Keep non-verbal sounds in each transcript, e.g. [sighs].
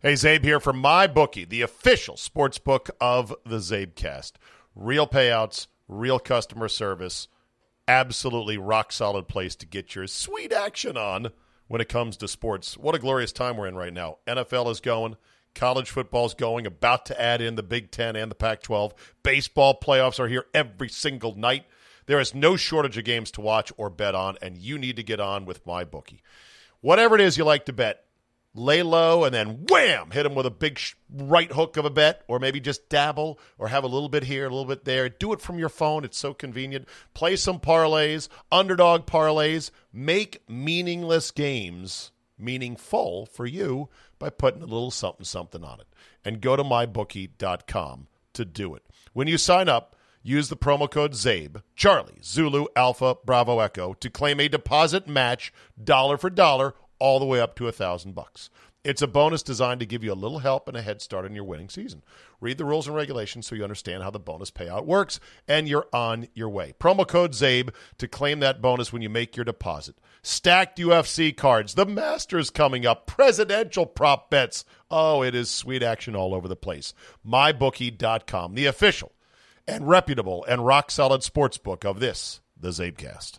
Hey, Zabe here from my bookie, the official sports book of the Zabecast. Real payouts, real customer service, absolutely rock solid place to get your sweet action on when it comes to sports. What a glorious time we're in right now. NFL is going, college football's going, about to add in the Big Ten and the Pac 12. Baseball playoffs are here every single night. There is no shortage of games to watch or bet on, and you need to get on with my bookie. Whatever it is you like to bet, lay low and then wham, hit them with a big sh- right hook of a bet, or maybe just dabble or have a little bit here, a little bit there. Do it from your phone. It's so convenient. Play some parlays, underdog parlays. Make meaningless games meaningful for you by putting a little something something on it. And go to mybookie.com to do it. When you sign up, use the promo code ZABE, Charlie, Zulu, Alpha, Bravo, Echo to claim a deposit match dollar for dollar all the way up to a thousand bucks. It's a bonus designed to give you a little help and a head start in your winning season. Read the rules and regulations so you understand how the bonus payout works, and you're on your way. Promo code ZABE to claim that bonus when you make your deposit. Stacked UFC cards, the Masters coming up, presidential prop bets. Oh, it is sweet action all over the place. MyBookie.com, the official and reputable and rock solid sports book of this, the Zabecast.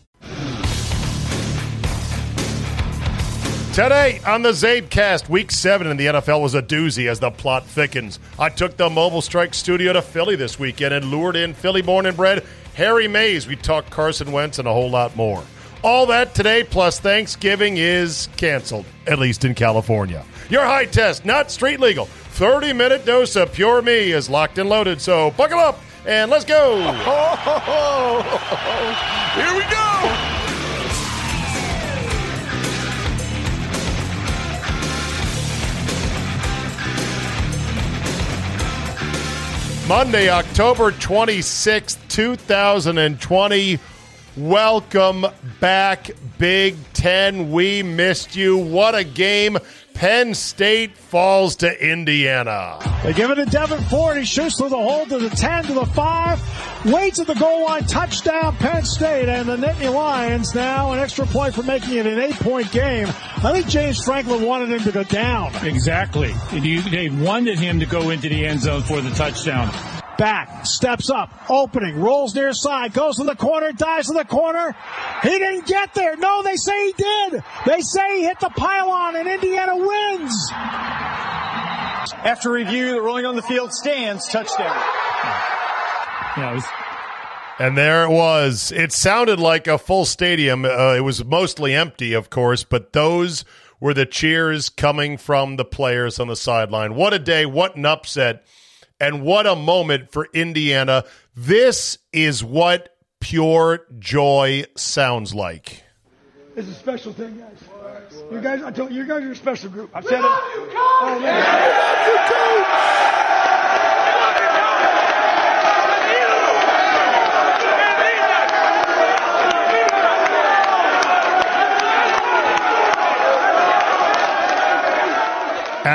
Today on the Zabecast, week seven in the NFL was a doozy as the plot thickens. I took the Mobile Strike studio to Philly this weekend and lured in Philly born and bred Harry Mayes. We talked Carson Wentz and a whole lot more. All that today, plus Thanksgiving is canceled, at least in California. Your high test, not street legal. 30 minute dose of pure me is locked and loaded, so buckle up and let's go. [laughs] Here we go. Monday, October 26th, 2020. Welcome back, Big Ten. We missed you. What a game. Penn State falls to Indiana. They give it to Devyn Ford. He shoots through the hole to the 10, to the 5. Waits at the goal line. Touchdown, Penn State. And the Nittany Lions now an extra point for making it an eight point game. I think James Franklin wanted him to go down. Exactly. They wanted him to go into the end zone for the touchdown. Back, steps up, opening, rolls near side, goes to the corner, dives to the corner. He didn't get there. No, they say he did. They say he hit the pylon and Indiana wins. After review, the rolling on the field stands. Touchdown. Yeah, it was, And there it was. It sounded like a full stadium. Uh, it was mostly empty, of course, but those were the cheers coming from the players on the sideline. What a day. What an upset. And what a moment for Indiana. This is what pure joy sounds like. It's a special thing, guys. You guys, I told you, you guys are a special group. I've said it. Oh, man.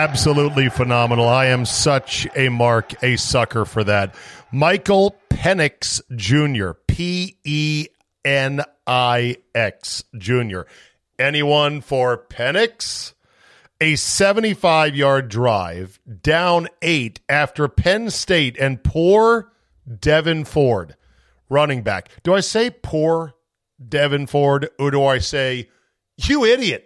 Absolutely phenomenal. I am such a mark, a sucker for that. Michael Penix Jr., P E N I X Jr. Anyone for Penix? A 75 yard drive, down eight after Penn State and poor Devyn Ford, running back. Do I say poor Devyn Ford or do I say, you idiot?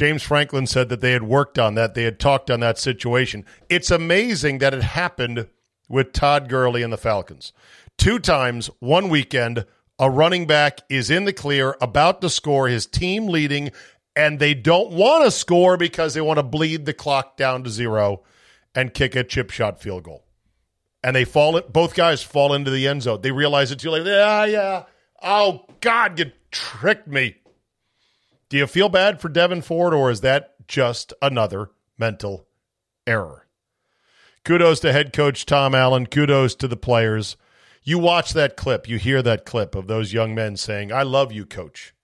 James Franklin said that they had worked on that, they had talked on that situation. It's amazing that it happened with Todd Gurley and the Falcons. Two times, one weekend, a running back is in the clear, about to score, his team leading, and they don't want to score because they want to bleed the clock down to zero and kick a chip shot field goal. And they fall, both guys fall into the end zone. They realize it too late. Yeah, yeah. Oh, God, you tricked me. Do you feel bad for Devyn Ford, or is that just another mental error? Kudos to head coach Tom Allen. Kudos to the players. You watch that clip, you hear that clip of those young men saying, I love you, coach.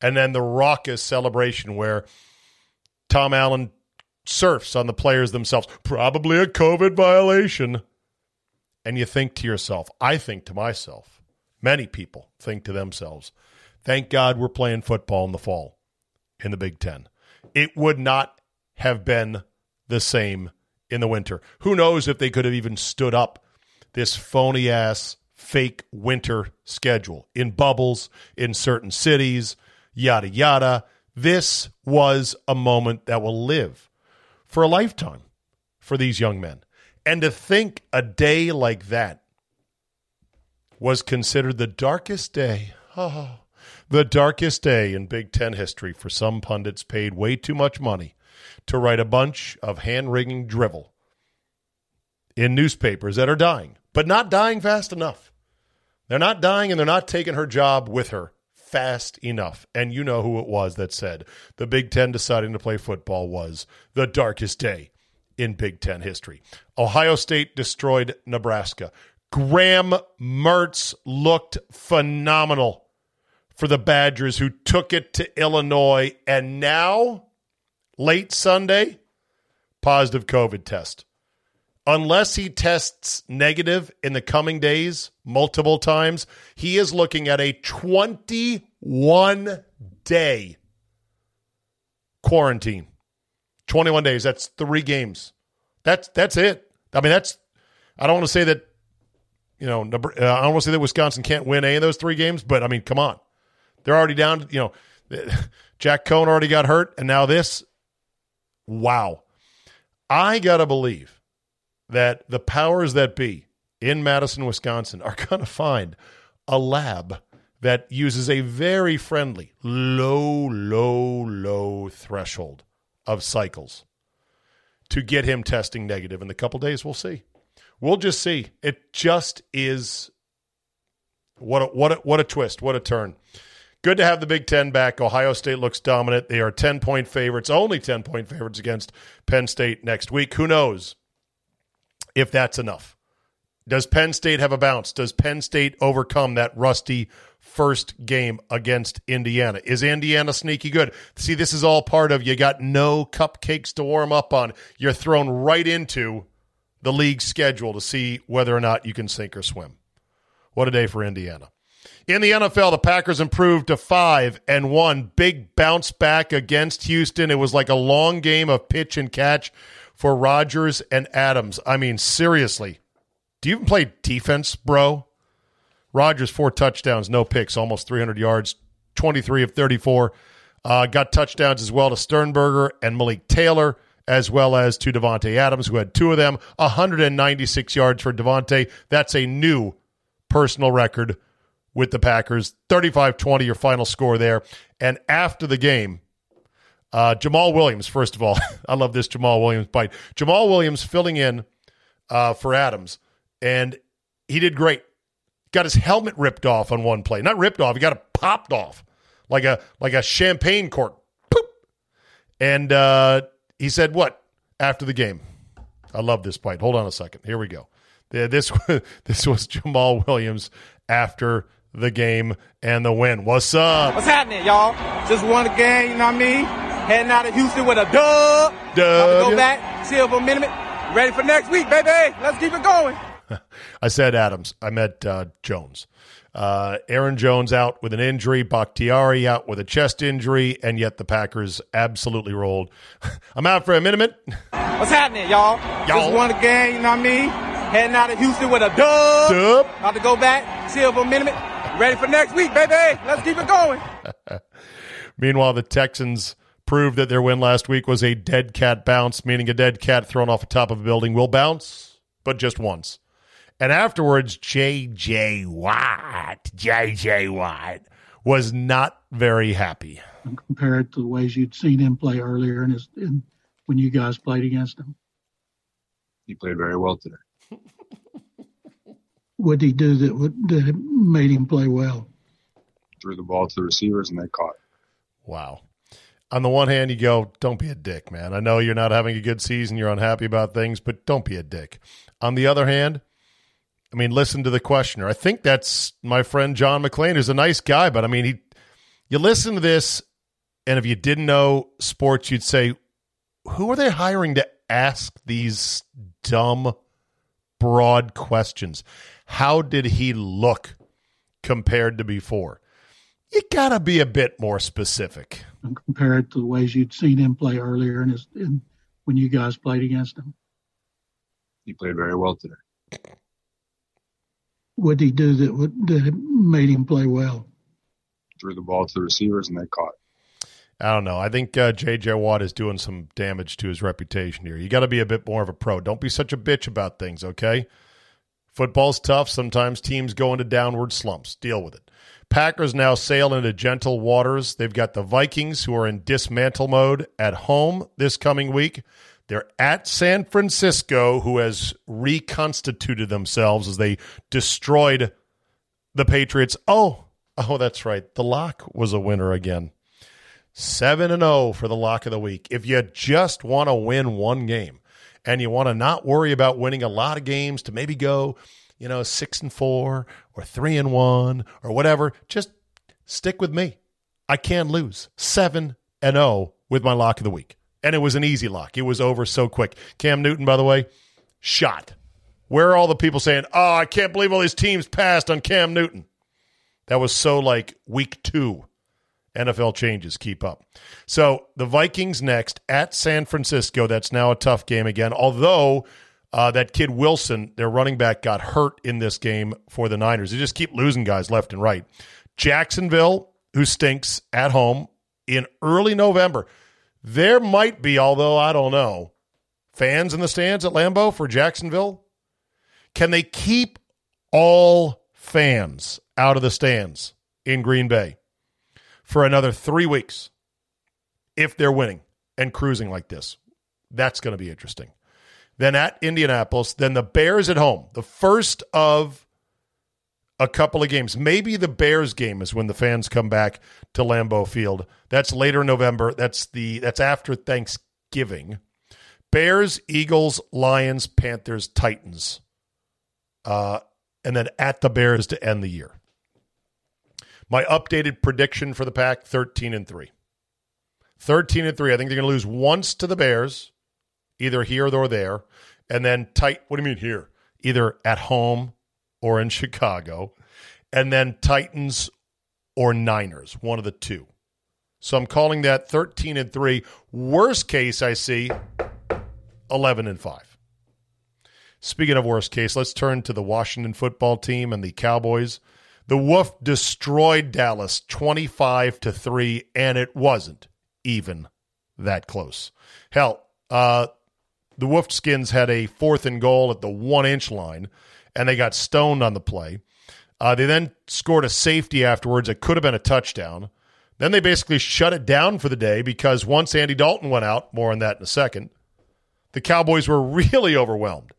And then the raucous celebration where Tom Allen surfs on the players themselves. Probably a COVID violation. And you think to yourself, I think to myself, many people think to themselves, thank God we're playing football in the fall in the Big Ten. It would not have been the same in the winter. Who knows if they could have even stood up this phony ass fake winter schedule in bubbles in certain cities, yada, yada. This was a moment that will live for a lifetime for these young men. And to think a day like that was considered the darkest day. Oh, [laughs] the darkest day in Big Ten history for some pundits paid way too much money to write a bunch of hand wringing drivel in newspapers that are dying, but not dying fast enough. They're not dying and they're not taking her job with her fast enough. And you know who it was that said the Big Ten deciding to play football was the darkest day in Big Ten history. Ohio State destroyed Nebraska. Graham Mertz looked phenomenal for the Badgers who took it to Illinois and now, late Sunday, positive COVID test. Unless he tests negative in the coming days multiple times, he is looking at a 21 day quarantine. 21 days. That's three games. That's that's it. I mean, that's. I don't want to say that. You know, uh, I don't want to say that Wisconsin can't win any of those three games, but I mean, come on. They're already down. You know, [laughs] Jack Coan already got hurt, and now this. Wow, I gotta believe that the powers that be in Madison, Wisconsin, are [laughs] to find a lab that uses a very friendly, low, low, low threshold of cycles to get him testing negative in the couple days. We'll see. We'll just see. It just is what a, what a, what a twist, what a turn. Good to have the Big Ten back. Ohio State looks dominant. They are 10 point favorites, only 10 point favorites against Penn State next week. Who knows if that's enough? Does Penn State have a bounce? Does Penn State overcome that rusty first game against Indiana? Is Indiana sneaky good? See, this is all part of you got no cupcakes to warm up on. You're thrown right into the league schedule to see whether or not you can sink or swim. What a day for Indiana. In the NFL, the Packers improved to five and one. Big bounce back against Houston. It was like a long game of pitch and catch for Rodgers and Adams. I mean, seriously, do you even play defense, bro? Rodgers, four touchdowns, no picks, almost 300 yards, 23 of 34. Uh, got touchdowns as well to Sternberger and Malik Taylor, as well as to Davante Adams, who had two of them. 196 yards for Davante. That's a new personal record with the Packers. 35 20, your final score there. And after the game, uh, Jamaal Williams, first of all, [laughs] I love this Jamaal Williams bite. Jamaal Williams filling in uh, for Adams, and he did great. Got his helmet ripped off on one play. Not ripped off, he got it popped off like a like a champagne cork. Poop. And uh, he said, What after the game? I love this bite. Hold on a second. Here we go. This, [laughs] this was Jamaal Williams after the game and the win. What's up? What's happening, y'all? Just won the game, you know what I mean? Heading out of Houston with a dub. Dub. Go back, chill for a minute. Ready for next week, baby. Let's keep it going. [laughs] I said Adams. I meant uh, Jones. Uh, Aaron Jones out with an injury, Bakhtiari out with a chest injury, and yet the Packers absolutely rolled. [laughs] I'm out for a minute. [laughs] What's happening, y'all? Y'all. Just won the game, you know what I mean? Heading out of Houston with a dub. Dub. About to go back, chill for a minute. Ready for next week, baby. Let's keep it going. [laughs] Meanwhile, the Texans proved that their win last week was a dead cat bounce, meaning a dead cat thrown off the top of a building will bounce, but just once. And afterwards, J.J. Watt, J.J. Watt was not very happy. And compare it to the ways you'd seen him play earlier in his in, when you guys played against him. He played very well today. What did he do that would, that made him play well? Threw the ball to the receivers and they caught. Wow. On the one hand, you go, don't be a dick, man. I know you're not having a good season, you're unhappy about things, but don't be a dick. On the other hand, I mean, listen to the questioner. I think that's my friend John McClain, who's a nice guy, but I mean, he, you listen to this, and if you didn't know sports, you'd say, who are they hiring to ask these dumb, broad questions? How did he look compared to before? You got to be a bit more specific. And compare it to the ways you'd seen him play earlier in his in, when you guys played against him. He played very well today what did he do that would, that made him play well? Threw the ball to the receivers and they caught. I don't know. I think uh, J.J. Watt is doing some damage to his reputation here. You got to be a bit more of a pro. Don't be such a bitch about things, okay? Football's tough. Sometimes teams go into downward slumps. Deal with it. Packers now sail into gentle waters. They've got the Vikings, who are in dismantle mode at home this coming week. They're at San Francisco, who has reconstituted themselves as they destroyed the Patriots. Oh, oh, that's right. The lock was a winner again. 7 and 0 for the lock of the week. If you just want to win one game and you want to not worry about winning a lot of games to maybe go, you know, 6 and 4 or 3 and 1 or whatever, just stick with me. I can lose. 7 and 0 with my lock of the week and it was an easy lock. It was over so quick. Cam Newton, by the way, shot. Where are all the people saying, "Oh, I can't believe all these teams passed on Cam Newton"? That was so like week two. NFL changes. Keep up. So the Vikings next at San Francisco. That's now a tough game again. Although uh, that kid Wilson, their running back, got hurt in this game for the Niners. They just keep losing guys left and right. Jacksonville, who stinks at home in early November. There might be, although I don't know, fans in the stands at Lambeau for Jacksonville. Can they keep all fans out of the stands in Green Bay for another three weeks if they're winning and cruising like this? That's going to be interesting. Then at Indianapolis, then the Bears at home, the first of a couple of games. Maybe the Bears game is when the fans come back to Lambeau Field. That's later in November. That's the that's after Thanksgiving. Bears, Eagles, Lions, Panthers, Titans. Uh, and then at the Bears to end the year. My updated prediction for the pack 13 and 3. 13 and 3. I think they're going to lose once to the Bears, either here or there, and then tight. What do you mean here? Either at home or in Chicago, and then Titans or Niners, one of the two. So I'm calling that 13 and 3. Worst case, I see 11 and 5. Speaking of worst case, let's turn to the Washington football team and the Cowboys. The Wolf destroyed Dallas 25 to 3 and it wasn't even that close. Hell, uh, the Wolfskins had a fourth and goal at the 1-inch line and they got stoned on the play. Uh, they then scored a safety afterwards. It could have been a touchdown. Then they basically shut it down for the day because once Andy Dalton went out, more on that in a second, the Cowboys were [laughs] really overwhelmed.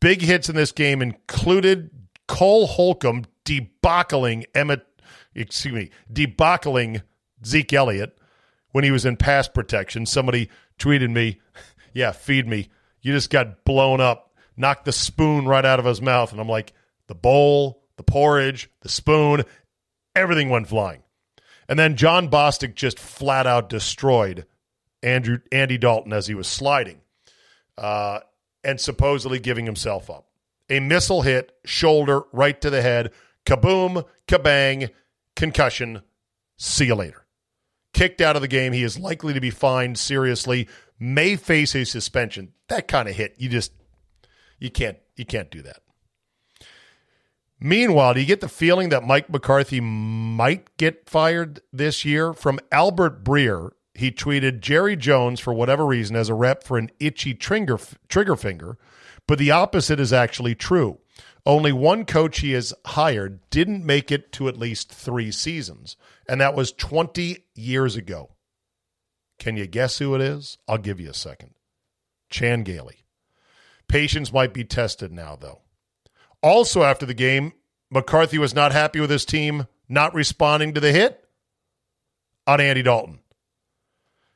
Big hits in this game included Cole Holcomb debacling Emmett, excuse me, debacling Zeke Elliott when he was in pass protection. Somebody tweeted me, [laughs] yeah, feed me. You just got blown up, knocked the spoon right out of his mouth. And I'm like, the bowl, the porridge, the spoon, everything went flying. And then Jon Bostic just flat out destroyed Andrew Andy Dalton as he was sliding uh, and supposedly giving himself up. A missile hit, shoulder right to the head, kaboom, kabang, concussion. See you later. Kicked out of the game. He is likely to be fined seriously. May face a suspension. That kind of hit, you just you can't you can't do that. Meanwhile, do you get the feeling that Mike McCarthy might get fired this year? From Albert Breer, he tweeted Jerry Jones, for whatever reason, as a rep for an itchy trigger, trigger finger, but the opposite is actually true. Only one coach he has hired didn't make it to at least three seasons, and that was 20 years ago. Can you guess who it is? I'll give you a second. Chan Gailey. Patience might be tested now, though. Also, after the game, McCarthy was not happy with his team not responding to the hit on Andy Dalton.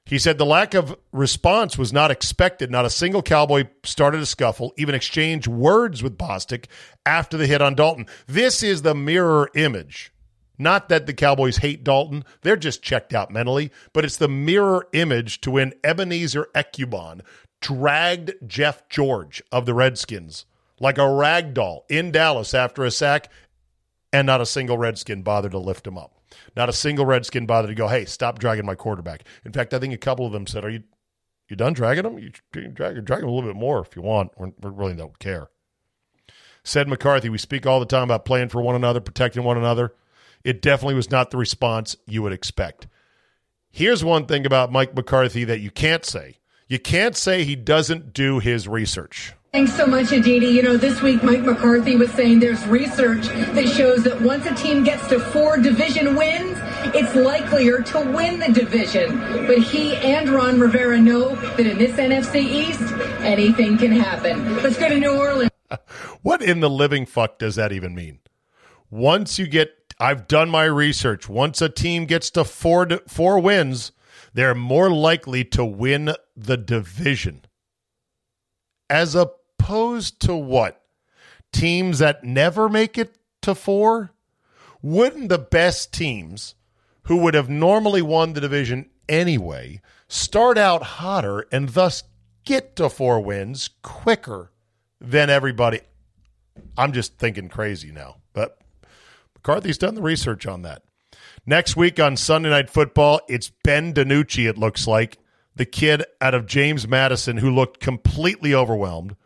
He said the lack of response was not expected. Not a single Cowboy started a scuffle, even exchanged words with Bostic after the hit on Dalton. This is the mirror image. Not that the Cowboys hate Dalton, they're just checked out mentally, but it's the mirror image to when Ebenezer Ekuban dragged Jeff George of the Redskins like a rag doll in Dallas after a sack, and not a single Redskin bothered to lift him up. Not a single Redskin bothered to go, hey, stop dragging my quarterback. In fact, I think a couple of them said, are you you done dragging him? You, you drag, drag him a little bit more if you want. We really don't care. Said McCarthy, we speak all the time about playing for one another, protecting one another. It definitely was not the response you would expect. Here's one thing about Mike McCarthy that you can't say. You can't say he doesn't do his research. Thanks so much, Aditi. You know, this week Mike McCarthy was saying there's research that shows that once a team gets to four division wins, it's likelier to win the division. But he and Ron Rivera know that in this NFC East, anything can happen. Let's go to New Orleans. [laughs] what in the living fuck does that even mean? Once you get, I've done my research. Once a team gets to four four wins, they're more likely to win the division. As a opposed to what? Teams that never make it to four? Wouldn't the best teams who would have normally won the division anyway start out hotter and thus get to four wins quicker than everybody? I'm just thinking crazy now, but McCarthy's done the research on that. Next week on Sunday Night Football, it's Ben DiNucci, it looks like, the kid out of James Madison who looked completely overwhelmed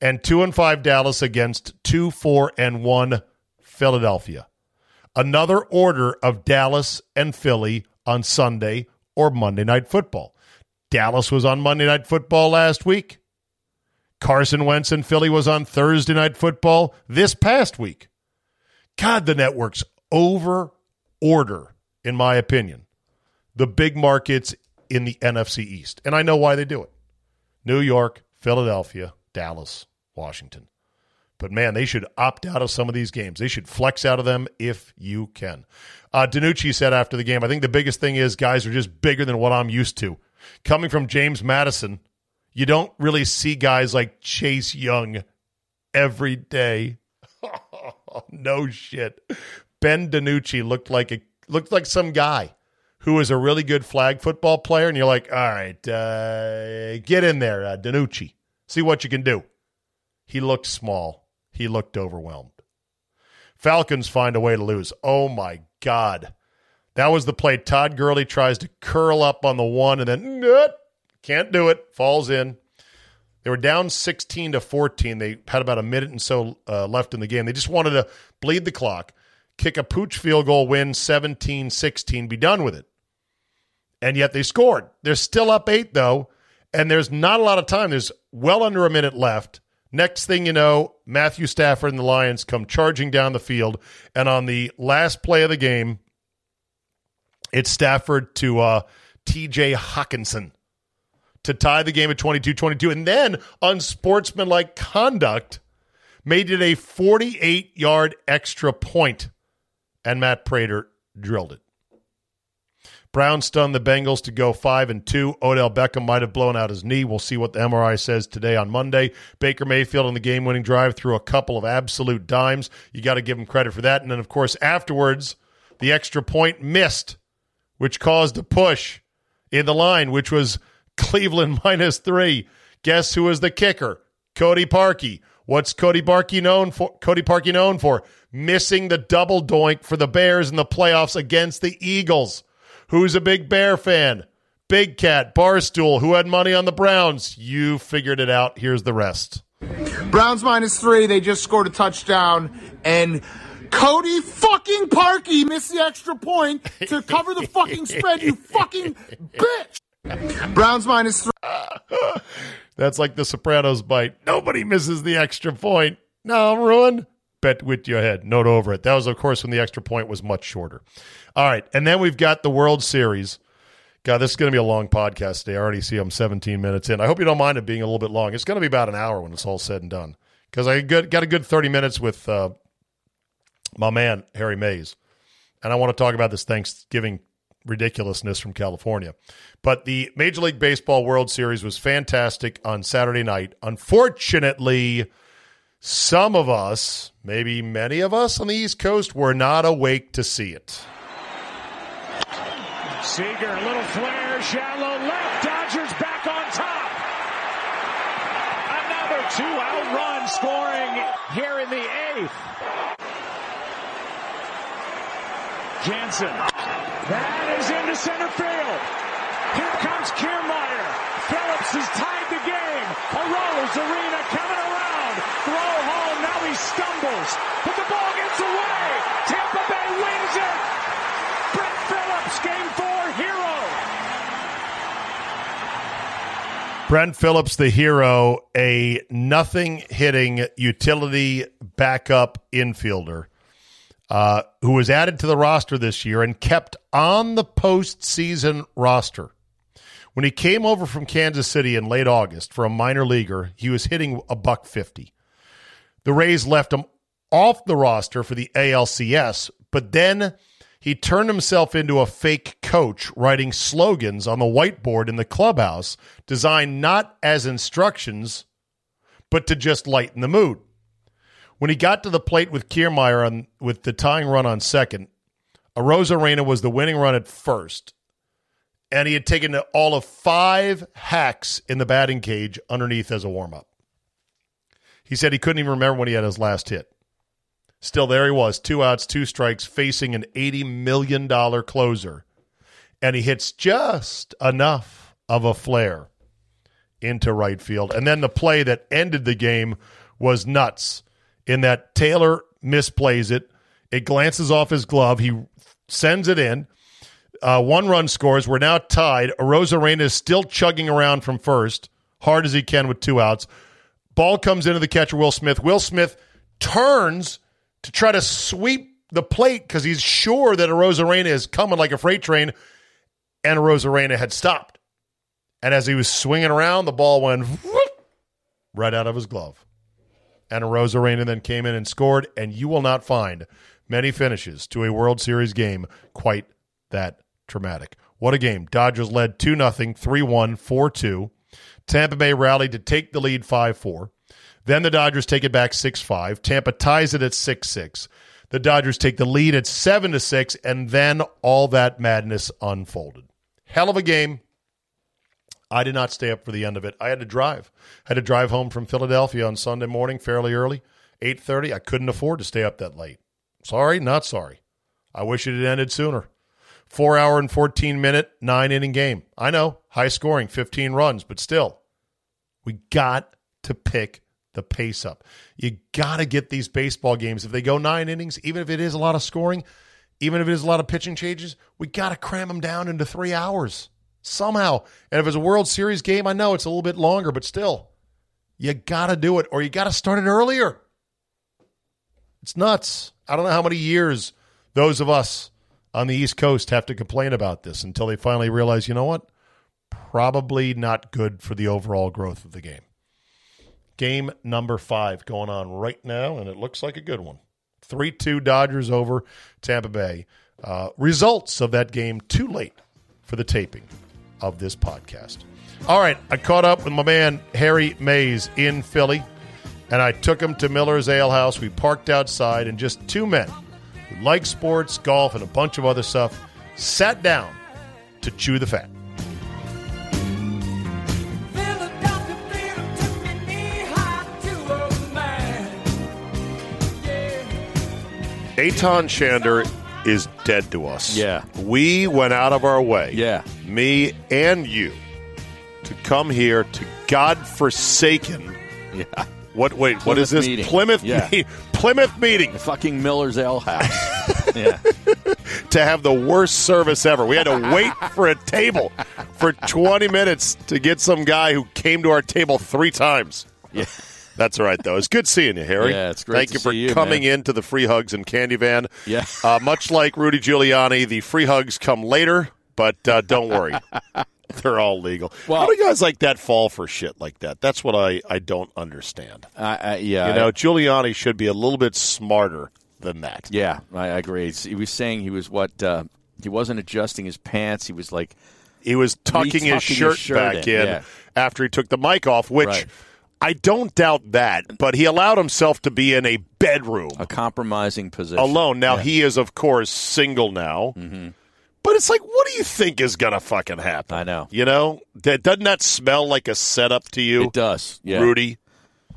and 2 and 5 Dallas against 2 4 and 1 Philadelphia. Another order of Dallas and Philly on Sunday or Monday Night Football. Dallas was on Monday Night Football last week. Carson Wentz and Philly was on Thursday Night Football this past week. God, the networks over order, in my opinion, the big markets in the NFC East. And I know why they do it New York, Philadelphia, Dallas, Washington. But man, they should opt out of some of these games. They should flex out of them if you can. Uh, DiNucci said after the game, I think the biggest thing is guys are just bigger than what I'm used to. Coming from James Madison, you don't really see guys like Chase Young every day. [laughs] no shit. Ben DiNucci looked like a looked like some guy who is a really good flag football player, and you're like, all right, uh, get in there, uh. See what you can do. He looked small. He looked overwhelmed. Falcons find a way to lose. Oh my God. That was the play. Todd Gurley tries to curl up on the one and then can't do it. Falls in. They were down 16 to 14. They had about a minute and so uh, left in the game. They just wanted to bleed the clock, kick a pooch field goal, win 17 16, be done with it. And yet they scored. They're still up eight, though and there's not a lot of time. There's well under a minute left. Next thing you know, Matthew Stafford and the Lions come charging down the field, and on the last play of the game, it's Stafford to uh, T.J. Hockenson to tie the game at 22-22, and then unsportsmanlike conduct made it a 48-yard extra point, and Matt Prater drilled it. Brown stunned the Bengals to go five and two. Odell Beckham might have blown out his knee. We'll see what the MRI says today on Monday. Baker Mayfield on the game-winning drive threw a couple of absolute dimes. You got to give him credit for that. And then, of course, afterwards, the extra point missed, which caused a push in the line, which was Cleveland [laughs] minus three. Guess who was the kicker? Cody Parkey. What's Cody Parkey known for? Cody Parkey known for missing the double doink for the Bears in the playoffs against the Eagles. Who's a big Bear fan? Big Cat, Barstool, who had money on the Browns? You figured it out. Here's the rest. Browns minus three. They just scored a touchdown. And Cody fucking Parkey missed the extra point to cover the fucking spread, you fucking bitch. Browns minus three. [laughs] That's like the Sopranos bite. Nobody misses the extra point. No, ruin. Bet with your head. Note over it. That was, of course, when the extra point was much shorter. All right. And then we've got the World Series. God, this is going to be a long podcast today. I already see I'm 17 minutes in. I hope you don't mind it being a little bit long. It's going to be about an hour when it's all said and done because I got a good 30 minutes with uh, my man, Harry Mayes. And I want to talk about this Thanksgiving ridiculousness from California. But the Major League Baseball World Series was fantastic on Saturday night. Unfortunately, some of us, maybe many of us on the East Coast, were not awake to see it. Seager, little flare, shallow left. Dodgers back on top. Another two-out run scoring here in the eighth. Jansen. That is into center field. Here comes Kiermaier. Phillips has tied the game. Arozarena coming around. Throw home. Now But the ball gets away. Tampa Bay wins it. Brett Phillips, game four hero. Brent Phillips, the hero, a nothing hitting utility backup infielder uh, who was added to the roster this year and kept on the postseason roster. When he came over from Kansas City in late August for a minor leaguer, he was hitting a buck 50. The Rays left him off the roster for the ALCS, but then he turned himself into a fake coach writing slogans on the whiteboard in the clubhouse designed not as instructions, but to just lighten the mood. When he got to the plate with Kiermaier on with the tying run on second, Arozarena was the winning run at first, and he had taken all of five hacks in the batting cage underneath as a warm up. He said he couldn't even remember when he had his last hit. Still, there he was, two outs, two strikes, facing an $80 million closer. And he hits just enough of a flare into right field. And then the play that ended the game was nuts in that Taylor misplays it. It glances off his glove. He sends it in. Uh, one run scores. We're now tied. Arozarena is still chugging around from first, hard as he can with two outs. Ball comes into the catcher, Will Smith. Will Smith turns to try to sweep the plate because he's sure that Arozarena is coming like a freight train, and Arozarena had stopped. And as he was swinging around, the ball went whoop, right out of his glove and Arozarena then came in and scored, and you will not find many finishes to a World Series game quite that traumatic. What a game. Dodgers led 2 0, 3 1, 4 2. Tampa Bay rallied to take the lead 5 4. Then the Dodgers take it back 6 5. Tampa ties it at 6 6. The Dodgers take the lead at 7 to 6, and then all that madness unfolded. Hell of a game. I did not stay up for the end of it. I had to drive. I had to drive home from Philadelphia on Sunday morning fairly early, 8:30. I couldn't afford to stay up that late. Sorry, not sorry. I wish it had ended sooner. 4 hour and 14 minute, 9 inning game. I know, high scoring, 15 runs, but still. We got to pick the pace up. You got to get these baseball games if they go 9 innings, even if it is a lot of scoring, even if it is a lot of pitching changes, we got to cram them down into 3 hours somehow. And if it's a World Series game, I know it's a little bit longer, but still, you got to do it or you got to start it earlier. It's nuts. I don't know how many years those of us on the East Coast have to complain about this until they finally realize, you know what? Probably not good for the overall growth of the game. Game number five going on right now, and it looks like a good one. 3 2 Dodgers over Tampa Bay. Uh, results of that game too late for the taping of this podcast. All right, I caught up with my man Harry Mayes in Philly, and I took him to Miller's Ale House. We parked outside, and just two men who like sports, golf, and a bunch of other stuff sat down to chew the fat. Eytan Shander is dead to us. Yeah. We went out of our way. Yeah. Me and you to come here to godforsaken yeah. What? Wait, what Plymouth is this? meeting. Plymouth Yeah. me- Plymouth meeting The fucking Miller's Ale House. [laughs] yeah. to have the worst service ever. We had to wait for a table for 20 minutes to get some guy who came to our table three times. Yeah. That's all right, though. It's good seeing you, Harry. Yeah, it's great Thank you for you, coming man. into the free hugs and candy van. Yeah. Uh, much like Rudy Giuliani, the free hugs come later, but uh, don't worry. [laughs] They're all legal. Well- How do guys like that fall for shit like that? That's what I, I don't understand. I, I, yeah. You know, Giuliani should be a little bit smarter than that. Yeah, I I agree. He was saying he was what uh, he wasn't adjusting his pants. He was like He was tucking his Retucking his shirt, shirt back in, in, yeah. after he took the mic off, which Right. I don't doubt that, but he allowed himself to be in a bedroom a compromising position alone. Now Yeah. he is, of course, single now. Mhm. But it's like, what do you think is going to fucking happen? I know. You know, that doesn't that smell like a setup to you, It does. Yeah. Rudy?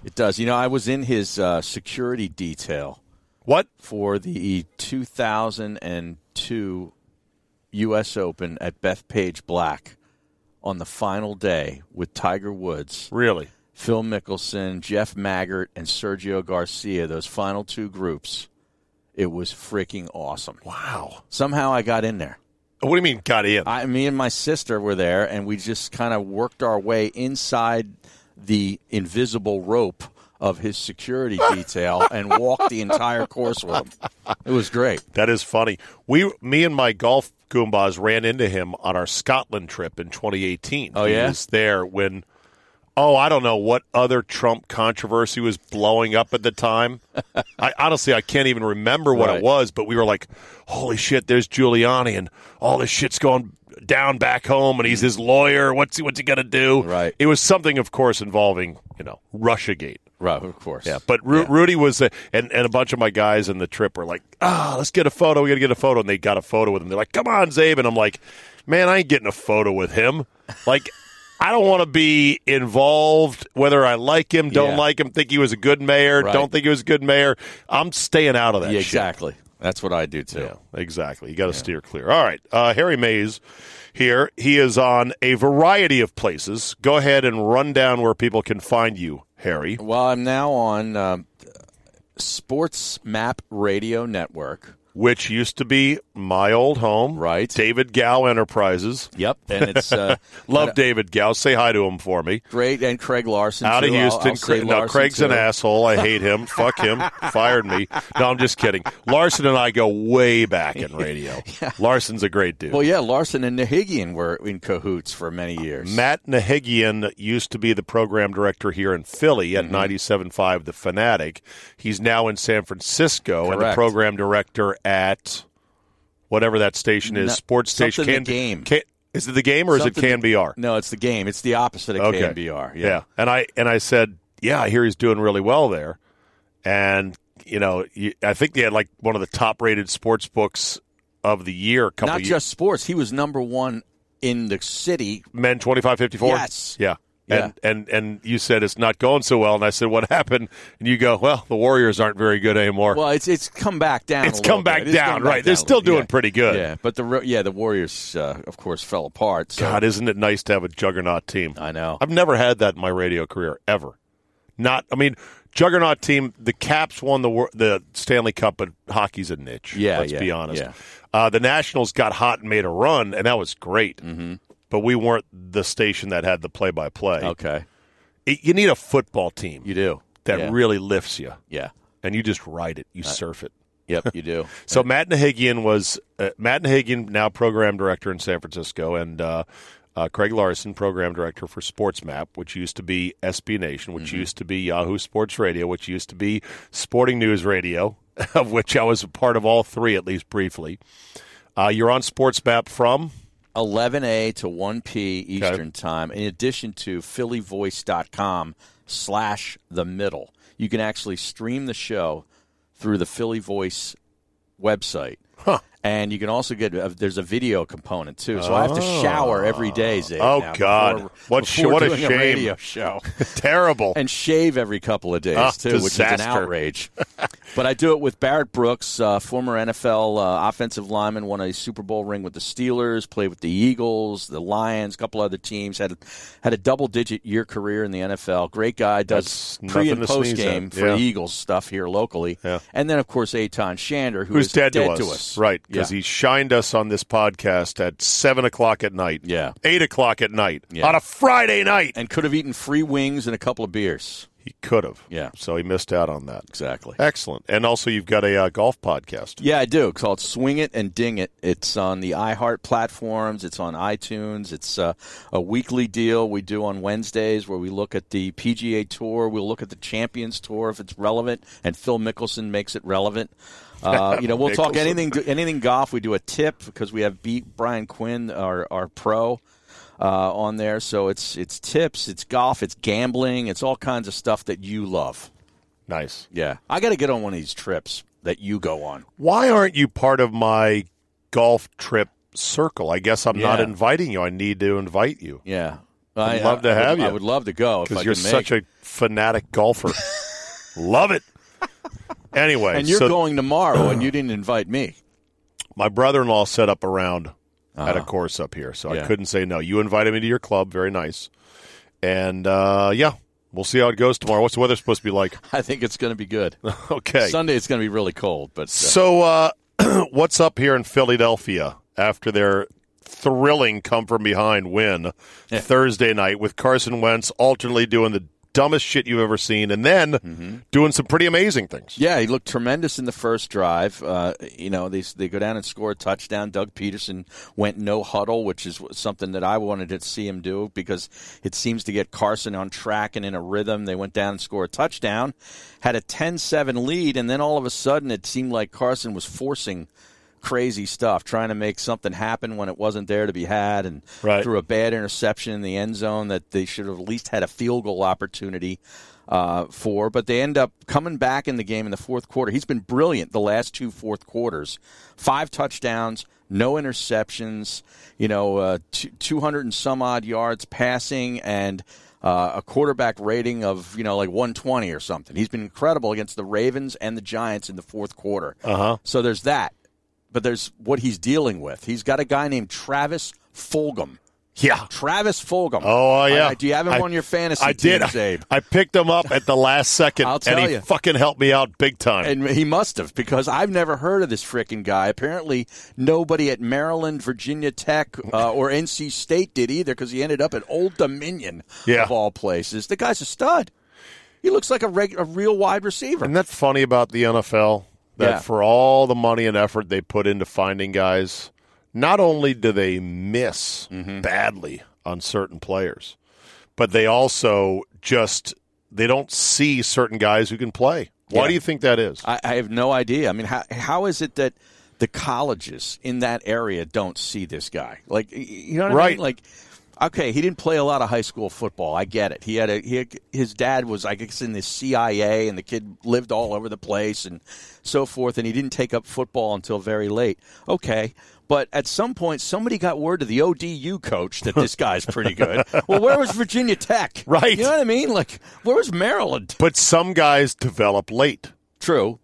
It does. You know, I was in his uh, security detail What? for the 2002 U.S. Open at Bethpage Black on the final day with Tiger Woods, Really? Phil Mickelson, Jeff Maggert, and Sergio Garcia. Those final two groups. It was freaking awesome. Wow. Somehow I got in there. What do you mean got in? I, me and my sister were there, and we just kind of worked our way inside the invisible rope of his security [laughs] detail and walked the entire course with him. It was great. That is funny. We, me and my golf goombas ran into him on our Scotland trip in 2018. Oh, he yeah? was there when. Oh, I don't know what other Trump controversy was blowing up at the time. [laughs] I honestly, I can't even remember what Right. it was, but we were like, "Holy shit!" There's Giuliani, and all this shit's going down back home, and he's his lawyer. What's he? What's he gonna do? Right. It was something, of course, involving you know RussiaGate. Right, of course. Yeah, but Ru- Rudy was, uh, and and a bunch of my guys in the trip were like, ah, let's get a photo. We got to get a photo, and they got a photo with him. They're like, come on, Zabe, and I'm like, man, I ain't getting a photo with him. Like, I don't want to be involved. Whether I like him, don't Yeah. like him, think he was a good mayor, Right. don't think he was a good mayor. I'm staying out of that. Yeah, shit. exactly. That's what I do too. Yeah, exactly. You got to steer clear. All right, uh, Harry Mayes here. He is on a variety of places. Go ahead and run down where people can find you, Harry. Well, I'm now on um, Sports Map Radio Network. Which used to be my old home. Right. David Gow Enterprises. Yep, and it's uh, [laughs] Love David Gow. Say hi to him for me. great. And Craig Larson Out of too. I'll- Houston. I'll say Cra- no, Larson, Craig's an asshole. I hate him. [laughs] Fuck him. Fired me. No, I'm just kidding. Larson and I go way back in radio. [laughs] yeah. Larson's a great dude. Well, yeah, Larson and Nahigian were in cahoots for many years. Matt Nahigian used to be the program director here in Philly Mm-hmm. at 97.5 The Fanatic. He's now in San Francisco and the program director at whatever that station is, No- sports station. something The Game. Can, is it the game or is it KNBR? No, it's the game. It's the opposite of Okay. KNBR. Yeah. Yeah. And I and I said, yeah, I hear he's doing really well there. And you know, I think they had like one of the top rated sports books of the year. Not years. just sports. He was number one in the city. men 25 54 Yes. yeah Yeah. And, and and you said it's not going so well, and I said what happened, and you go, well, the Warriors aren't very good anymore. Well, it's it's come back down. It's come back bit. Down, come back right. They're down still doing bit. pretty good. Yeah, but the yeah the Warriors, uh, of course, fell apart. So. God, isn't it nice to have a juggernaut team? I know. I've never had that in my radio career ever. Not, I mean, juggernaut team. The Caps won the the Stanley Cup, but hockey's a niche. Yeah, let's yeah, be honest. yeah. Uh, the Nationals got hot and made a run, and that was great. Mm-hmm but we weren't the station that had the play by play. Okay. It, you need a football team. You do. That yeah. really lifts you. Yeah. And you just ride it, you uh, surf it. Yep, you do. [laughs] so Matt Nahigian was uh, Matt Nahigian, now program director in San Francisco, and uh, uh, Craig Larson, program director for SportsMap, which used to be SB Nation, which mm-hmm. used to be Yahoo Sports Radio, which used to be Sporting News Radio, [laughs] of which I was a part of all three at least briefly. Uh, you're on SportsMap from 11 a to 1 p Eastern okay. time. In addition to phillyvoice.com slash the middle, you can actually stream the show through the Philly Voice website. Huh. And you can also get a, there's a video component too, so I have to shower every day. Zabe, Oh, now God. before- What before what a shame. radio show, [laughs] Terrible. and shave every couple of days Ah, too, which is an outrage. [laughs] but I do it with Barrett Brooks, uh, former NFL uh, offensive lineman, won a Super Bowl ring with the Steelers, played with the Eagles, the Lions, a couple other teams. had had a double digit year career in the NFL. Great guy, does That's pre and to post game for Yeah. Eagles stuff here locally. Yeah. And then of course Eytan Shander, who Who's is dead, to, us. Right, because Yeah. he shined us on this podcast at 7 o'clock at night. Yeah. 8 o'clock at night. Yeah. On a Friday night. and could have eaten free wings and a couple of beers. He could have. Yeah. So he missed out on that. Exactly. Excellent. And also, you've got a uh, golf podcast. Yeah, I do. It's called Swing It and Ding It. It's on the iHeart platforms. It's on iTunes. It's uh, a weekly deal we do on Wednesdays where we look at the PGA Tour. We'll look at the Champions Tour if it's relevant, and Phil Mickelson makes it relevant. Uh, you know, we'll [laughs] talk anything anything golf. We do a tip because we have beat Brian Quinn, our our pro. Uh, on there, so it's it's tips, it's golf, it's gambling, it's all kinds of stuff that you love. Nice. Yeah, I got to get on one of these trips that you go on. Why aren't you part of my golf trip circle? I guess I'm not inviting you. I need to invite you Yeah, I'd love to I would- have you. I would love to go because you're such a fanatic golfer. [laughs] Love it. Anyway, And you're so going tomorrow, and you didn't invite me. my brother-in-law set up a round at a Uh-huh. course up here, so I couldn't say no. You invited me to your club, very nice, and uh, yeah, we'll see how it goes tomorrow. What's the weather supposed to be like? [laughs] I think it's going to be good. [laughs] okay, Sunday it's going to be really cold, but uh, So, uh, [clears throat] what's up here in Philadelphia after their thrilling come from behind win Thursday night with Carson Wentz alternately doing the dumbest shit you've ever seen and then Mm-hmm. doing some pretty amazing things? yeah, he looked tremendous in the first drive. Uh, you know, they they go down and score a touchdown. Doug Pederson went no huddle, which is something that I wanted to see him do because it seems to get Carson on track and in a rhythm. They went down and scored a touchdown, had a 10-7 lead, and then all of a sudden it seemed like Carson was forcing crazy stuff, trying to make something happen when it wasn't there to be had, and Right. threw a bad interception in the end zone that they should have at least had a field goal opportunity uh, for. But they end up coming back in the game in the fourth quarter. He's been brilliant the last two fourth quarters. Five touchdowns, no interceptions. You know, uh, two- 200 and some odd yards passing, and uh, a quarterback rating of you know like 120 or something. He's been incredible against the Ravens and the Giants in the fourth quarter. Uh huh. So there's that. But there's what he's dealing with. He's got a guy named Travis Fulgham. Yeah. Travis Fulgham. Oh uh, yeah. I- do you have him I- on your fantasy I team, did. Zabe? I picked him up at the last second, I'll tell and he you. fucking helped me out big time. And he must have because I've never heard of this freaking guy. Apparently, nobody at Maryland, Virginia Tech, uh, or NC State did either because he ended up at Old Dominion Yeah. of all places. The guy's a stud. He looks like a, reg- a real wide receiver. Isn't that funny about the NFL? That Yeah. for all the money and effort they put into finding guys, not only do they miss Mm-hmm. badly on certain players, but they also just they don't see certain guys who can play. Why Yeah. do you think that is? I, I have no idea. I mean, how how is it that the colleges in that area don't see this guy? Like, you know what I Right. mean? Like, okay, he didn't play a lot of high school football. I get it. He had a he had, his dad was I guess in the CIA, and the kid lived all over the place and so forth, and he didn't take up football until very late. Okay. But at some point, somebody got word to the ODU coach that this [laughs] guy's pretty good. well, where was Virginia Tech? [laughs] Right. You know what I mean? Like, where was Maryland? But some guys develop late. True.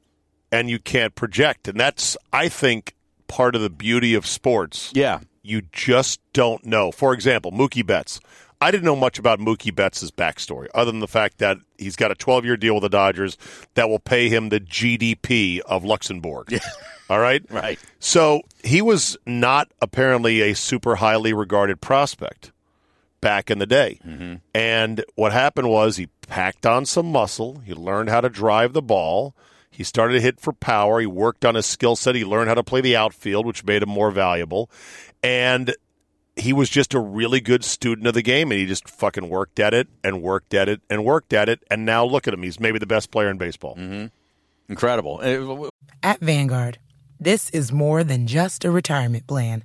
And you can't project. And that's, I think, part of the beauty of sports. Yeah. You just don't know. For example, Mookie Betts. I didn't know much about Mookie Betts' backstory, other than the fact that he's got a 12 year deal with the Dodgers that will pay him the GDP of Luxembourg. All right? [laughs] Right. So he was not apparently a super highly regarded prospect back in the day. Mm-hmm. And what happened was he packed on some muscle. He learned how to drive the ball. He started to hit for power. He worked on his skill set. He learned how to play the outfield, which made him more valuable. And he was just a really good student of the game, and he just fucking worked at it and worked at it and worked at it. And now look at him. He's maybe the best player in baseball. Mm-hmm. Incredible. Uh, At Vanguard, this is more than just a retirement plan.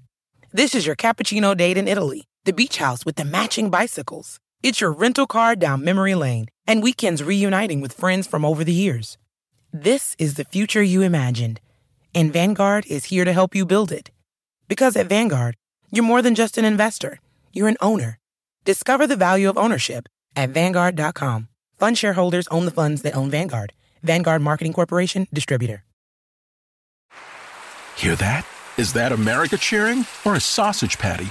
This is your cappuccino date in Italy, the beach house with the matching bicycles. It's your rental car down memory lane and weekends reuniting with friends from over the years. This is the future you imagined. and Vanguard is here to help you build it. Because at Vanguard, you're more than just an investor, you're an owner. Discover the value of ownership at Vanguard.com. Fund shareholders own the funds that own Vanguard. Vanguard Marketing Corporation, distributor. Hear that? Is that America cheering or a sausage patty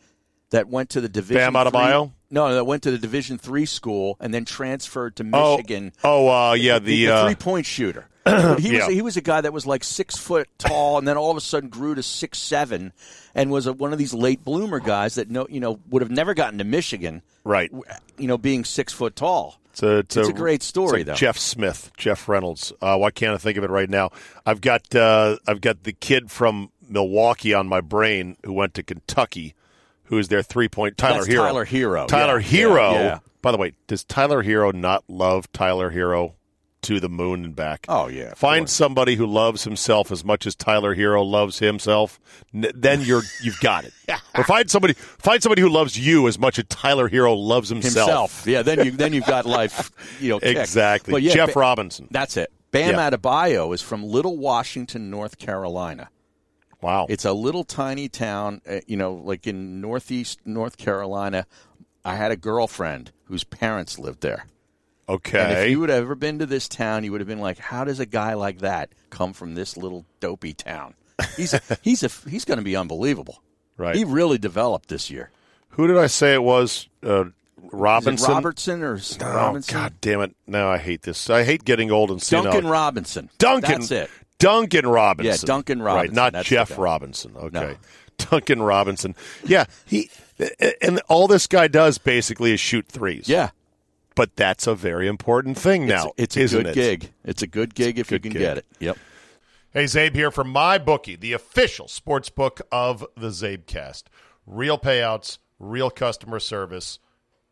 that went to the Division Bam three- Adebayo? No, that went to the Division three school and then transferred to Oh, Michigan. oh, uh, yeah, the, uh, three point shooter. [clears throat] He Yeah. was he was a guy that was like six foot tall, and then all of a sudden grew to six seven, and was a, one of these late bloomer guys that no you know would have never gotten to Michigan, right? You know, being six foot tall. It's a, it's It's a great story, like though. Jeff Smith, Jeff Reynolds. Uh, why can't I think of it right now? I've got uh, I've got the kid from Milwaukee on my brain who went to Kentucky, who is their three point Tyler That's Herro. Tyler Herro, Tyler yeah, Herro. yeah. By the way, does Tyler Herro not love Tyler Herro to the moon and back? Oh yeah. Find somebody who loves himself as much as Tyler Herro loves himself. N- then you're you've got it. [laughs] or find somebody find somebody who loves you as much as Tyler Herro loves himself. himself. Yeah, then you then you've got life, you know, kicked. Exactly. But yeah, Jeff Ba- Robinson. That's it. Bam Yeah. Adebayo is from Little Washington, North Carolina. Wow. It's a little tiny town, uh, you know, like in northeast North Carolina. I had a girlfriend whose parents lived there. Okay. And if you would have ever been to this town, you would have been like, "How does a guy like that come from this little dopey town?" He's a, [laughs] he's a, he's going to be unbelievable. Right. He really developed this year. Who did I say it was? Uh, Robinson. It Robertson or Oh, Robinson? God damn it! No, I hate this. I hate getting old and senile. Duncan Robinson. Duncan. That's it. Duncan Robinson. Yeah, Duncan Robinson. Right, not That's Jeff. Robinson. Okay. No. Duncan Robinson. Yeah, he and all this guy does basically is shoot threes. Yeah. But that's a very important thing now. It's, it's a isn't good it? gig. It's a good gig if Good you can gig. get it. Yep. Hey, Zabe here from my bookie, the official sports book of the Zabecast. Real payouts, real customer service,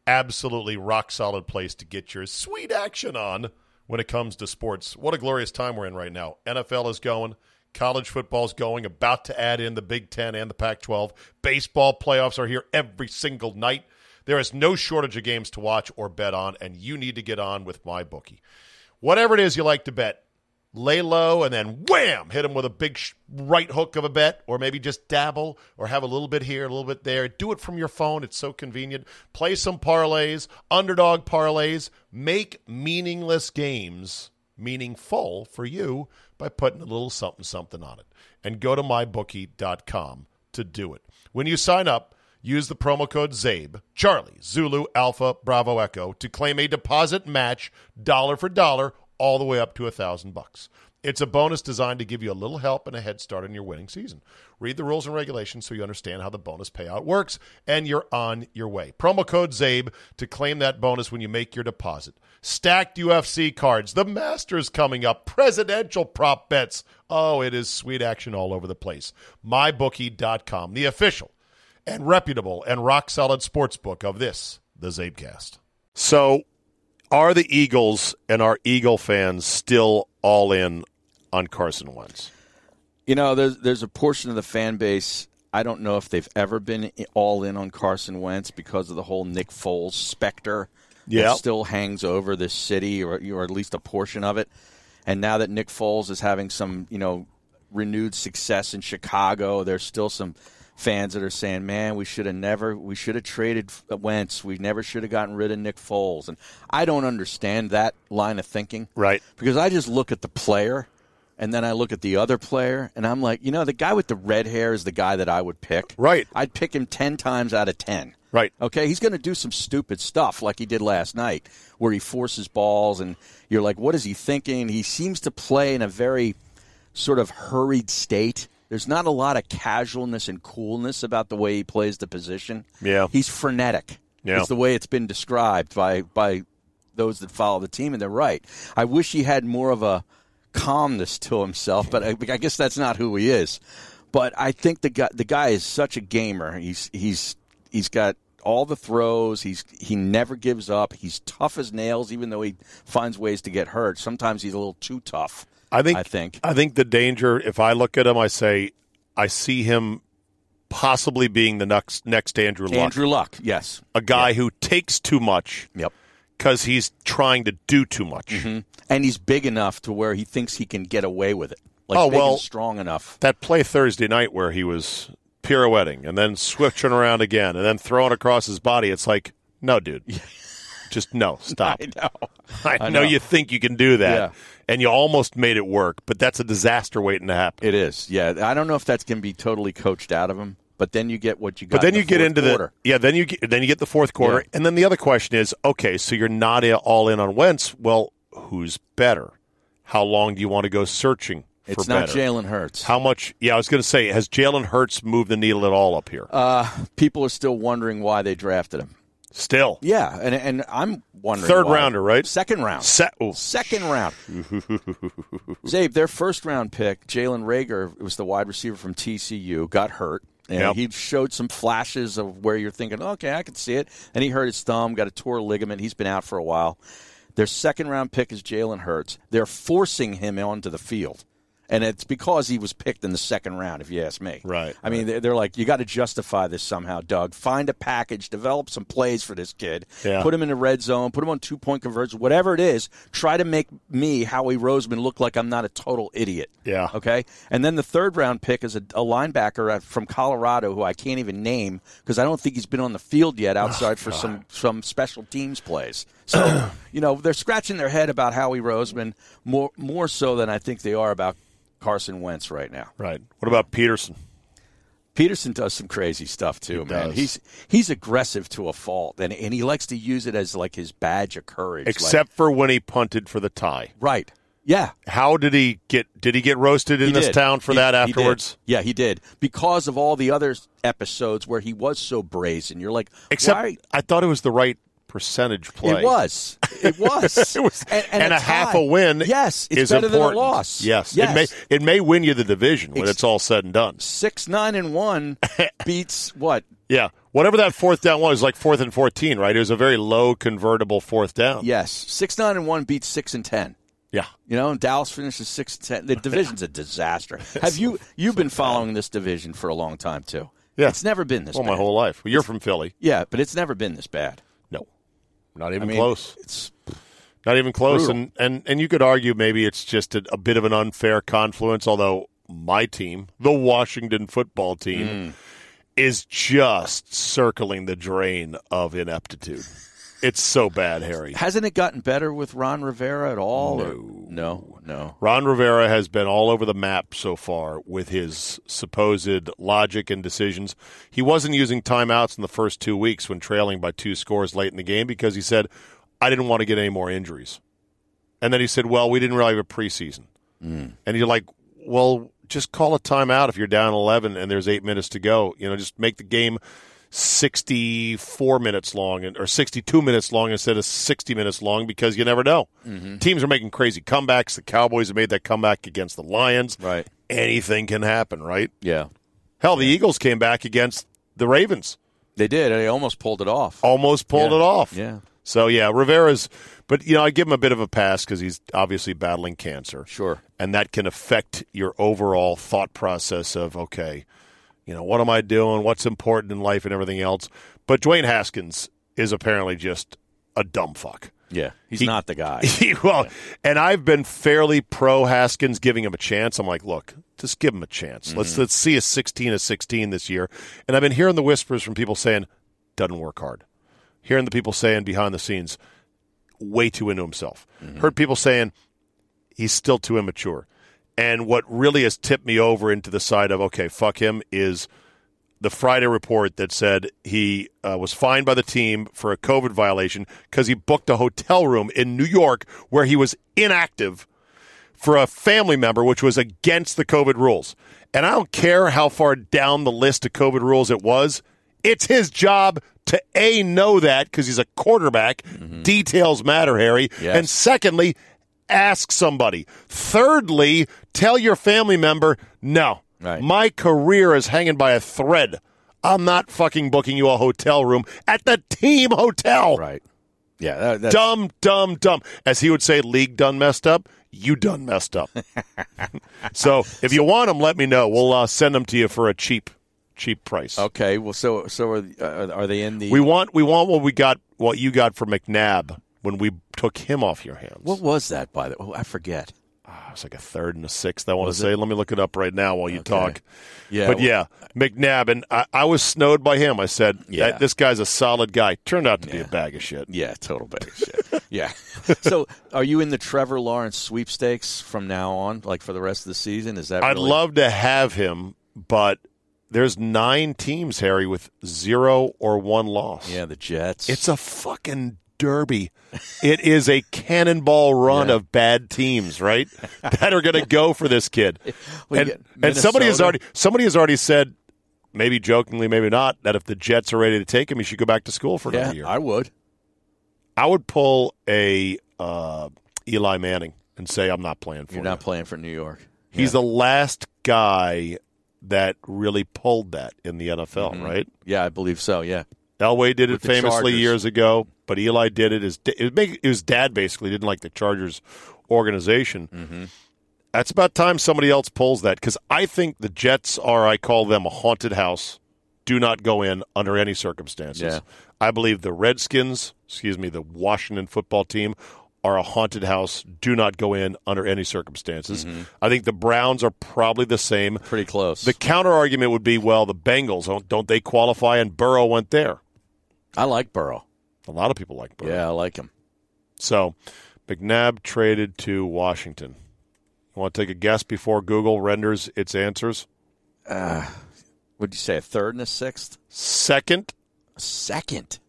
absolutely rock solid place to get your sweet action on when it comes to sports. What a glorious time we're in right now. NFL is going, college football's going, about to add in the Big Ten and the Pac 12. Baseball playoffs are here every single night. There is no shortage of games to watch or bet on, and you need to get on with my bookie. Whatever it is you like to bet, lay low and then wham, hit them with a big right hook of a bet, or maybe just dabble or have a little bit here, a little bit there. Do it from your phone. It's so convenient. Play some parlays, underdog parlays. Make meaningless games meaningful for you by putting a little something something on it. And go to mybookie.com to do it. When you sign up, use the promo code ZABE, Charlie, Zulu, Alpha, Bravo, Echo to claim a deposit match dollar for dollar all the way up to a thousand bucks. It's a bonus designed to give you a little help and a head start in your winning season. Read the rules and regulations so you understand how the bonus payout works, and you're on your way. Promo code ZABE to claim that bonus when you make your deposit. Stacked UFC cards, the Masters coming up, presidential prop bets. Oh, it is sweet action all over the place. MyBookie.com, the official and reputable and rock solid sports book of this, the Zabecast. So, are the Eagles and our Eagle fans still all in on Carson Wentz? You know, there's there's a portion of the fan base. I don't know if they've ever been all in on Carson Wentz because of the whole Nick Foles specter Yeah. that still hangs over this city, or or at least a portion of it. And now that Nick Foles is having some, you know, renewed success in Chicago, there's still some fans that are saying, "Man, we should have never, we should have traded Wentz. We never should have gotten rid of Nick Foles." And I don't understand that line of thinking, right? Because I just look at the player, and then I look at the other player, and I'm like, you know, the guy with the red hair is the guy that I would pick. Right. I'd pick him ten times out of ten. Right. Okay, he's going to do some stupid stuff like he did last night, where he forces balls, and you're like, what is he thinking? He seems to play in a very sort of hurried state. There's not a lot of casualness and coolness about the way he plays the position. Yeah. He's frenetic. Yeah. It's the way it's been described by by those that follow the team, and they're right. I wish he had more of a calmness to himself, but I, I guess that's not who he is. But I think the guy the guy is such a gamer. He's he's he's got all the throws. He's he never gives up. He's tough as nails, even though he finds ways to get hurt. Sometimes he's a little too tough. I think. I think. I think the danger. If I look at him, I say I see him possibly being the next next Andrew Luck. Andrew Luck, yes, a guy who takes too much. Yep. Because he's trying to do too much, mm-hmm. and he's big enough to where he thinks he can get away with it. Like oh big well, strong enough. That play Thursday night where he was pirouetting and then switching around again and then throwing across his body. It's like, no, dude, [laughs] just no, stop. [laughs] I know. I, I know know. you think you can do that, Yeah. and you almost made it work, but that's a disaster waiting to happen. It is. Yeah, I don't know if that's going to be totally coached out of him, but then you get what you got. But then in you get into quarter. the yeah. Then you get, then you get the fourth quarter, Yeah. and then the other question is, okay, so you're not all in on Wentz. Well, who's better? How long do you want to go searching It's not better? Jalen Hurts. How much? Yeah, I was going to say, has Jalen Hurts moved the needle at all up here? Uh, people are still wondering why they drafted him. Still, Yeah, and and I'm wondering third why. rounder, right? Second round. Se- oh. Second round. [laughs] Zabe, their first round pick, Jalen Reagor, was the wide receiver from TCU, got hurt. And Yep. he showed some flashes of where you're thinking, okay, I can see it. And he hurt his thumb, got a tore ligament. He's been out for a while. Their second round pick is Jalen Hurts. They're forcing him onto the field. And it's because he was picked in the second round, if you ask me. Right. I mean, they're, they're like, you got to justify this somehow, Doug. Find a package, develop some plays for this kid, Yeah. put him in the red zone, put him on two point conversion, whatever it is. Try to make me, Howie Roseman, look like I'm not a total idiot. Yeah. Okay. And then the third round pick is a, a linebacker from Colorado who I can't even name because I don't think he's been on the field yet oh, outside for some some special teams plays. So [clears throat] you know they're scratching their head about Howie Roseman more more so than I think they are about Carson Wentz right now. Right. What about Pederson? Pederson does some crazy stuff too, He man. does. He's he's aggressive to a fault, and and he likes to use it as like his badge of courage. like- Except for when he punted for the tie. right, yeah. How did he get? Did he get roasted in He this did. town for He- that he afterwards? Yeah, he did because of all the other episodes where he was so brazen. You're like, Except? I thought it was the right percentage play. It was. It was. [laughs] It was- and, and, a, tie. half a win. Yes, it's is better important. than a loss. Yes, yes. it may it may win you the division when Ex- it's all said and done. Six nine and one [laughs] beats what? Yeah, whatever that fourth down was, like fourth and fourteen, right? It was a very low convertible fourth down. Yes, six nine and one beats six and ten. Yeah. You know, and Dallas finishes six and ten. The division's a disaster. [laughs] Have you you've been following this division for a long time too? Yeah. it's never been this. Well, bad. my whole life. Well, you're from Philly. Yeah, but it's never been this bad. No, not even I mean, close. It's Not even close. Brutal. And, and and you could argue maybe it's just a, a bit of an unfair confluence. Although my team, the Washington football team, Mm. is just circling the drain of ineptitude. It's so bad, Harry. hasn't it gotten better with Ron Rivera at all? or- No. no, no. Ron Rivera has been all over the map so far with his supposed logic and decisions. He wasn't using timeouts in the first two weeks when trailing by two scores late in the game because he said, I didn't want to get any more injuries. And then he said, Well, we didn't really have a preseason. Hmm. And you're like, Well, just call a timeout if you're down 11 and there's eight minutes to go. You know, just make the game 64 minutes long and- or 62 minutes long instead of 60 minutes long because you never know. Mm-hmm. Teams are making crazy comebacks. The Cowboys have made that comeback against the Lions. Right. Anything can happen, right? Yeah, Hell, the Eagles came back against the Ravens. they did. and They almost pulled it off. Almost pulled Yeah. it off. Yeah. So, yeah, Rivera's, but, you know, I give him a bit of a pass because he's obviously battling cancer. Sure. And that can affect your overall thought process of, okay, you know, what am I doing? What's important in life and everything else? But Dwayne Haskins is apparently just a dumb fuck. Yeah, he's He- not the guy. [laughs] well, and I've been fairly pro Haskins, giving him a chance. I'm like, look, just give him a chance. Let's Mm-hmm. let's see a 16 of 16 this year. And I've been hearing the whispers from people saying, doesn't work hard. Hearing the people saying behind the scenes, way too into himself. Mm-hmm. Heard people saying he's still too immature. And what really has tipped me over into the side of okay, fuck him is the Friday report that said he uh, was fined by the team for a COVID violation because he booked a hotel room in New York where he was inactive for a family member, which was against the COVID rules. And I don't care how far down the list of COVID rules it was. It's his job to A, know that because he's a quarterback. Details matter, Harry. Yes. And secondly, ask somebody. Thirdly, tell your family member, no, Right. My career is hanging by a thread. I'm not fucking booking you a hotel room at the team hotel. Right. Yeah. That, that's, Dumb, dumb, dumb. As he would say, league done messed up. You done messed up. [laughs] so if you want them, let me know. We'll uh, send them to you for a cheap, cheap price. Okay. Well, so so are uh, are they in the? We want we want what we got, what you got for McNabb when we took him off your hands. what was that by the? Oh, I forget. Ah, it was like a third and a sixth. I want Was to say. it? Let me look it up right now while you Okay. talk. Yeah. but well- yeah, McNabb, and I, I was snowed by him. I said, Yeah. "This guy's a solid guy." Turned out to be a bag of shit. Yeah, total bag of shit. yeah. [laughs] So, are you in the Trevor Lawrence sweepstakes from now on, like for the rest of the season? Is that? I'd really- love to have him, but there's nine teams, Harry, with zero or one loss. Yeah, the Jets. It's a fucking derby. It is a cannonball run Yeah. of bad teams, right? [laughs] that are going to go for this kid. And and somebody has already somebody has already said, maybe jokingly, maybe not, that if the Jets are ready to take him, he should go back to school for another Yeah, year. I would. I would pull a uh, Eli Manning and say, I'm not playing for You're you. not playing for New York. He's the last guy that really pulled that in the NFL, Mhm. right? Yeah, I believe so. Yeah. Elway did it famously years ago, but Eli did it. His, it was make- his dad basically didn't like the Chargers organization. Mm-hmm. That's about time somebody else pulls that because I think the Jets are, I call them a haunted house. Do not go in under any circumstances. Yeah. I believe the Redskins, excuse me, the Washington football team are a haunted house. Do not go in under any circumstances. I think the Browns are probably the same. Mm-hmm. Pretty close. The counter argument would be, well, the Bengals don't, don't they qualify? And Burrow went there. I like Burrow. A lot of people like Burrow. Yeah, I like him. So, McNabb traded to Washington. You want to take a guess before Google renders its answers? Uh, would you say a third and a sixth? Second A second.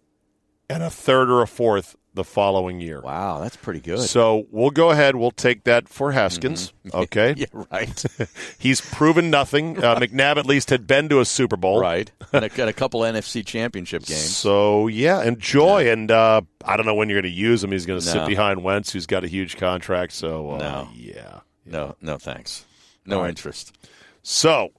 and a third or a fourth the following year. Wow, that's pretty good. So we'll go ahead. We'll take that for Haskins. [laughs] Okay. yeah, right. [laughs] He's proven nothing. Uh, McNabb at least had been to a Super Bowl. right. [laughs] And a, got a couple NFC championship games. So yeah, enjoy. And uh, I don't know when you're going to use him. He's going to sit behind Wentz, who's got a huge contract. So uh, No. yeah. No, no, thanks. No right. interest. So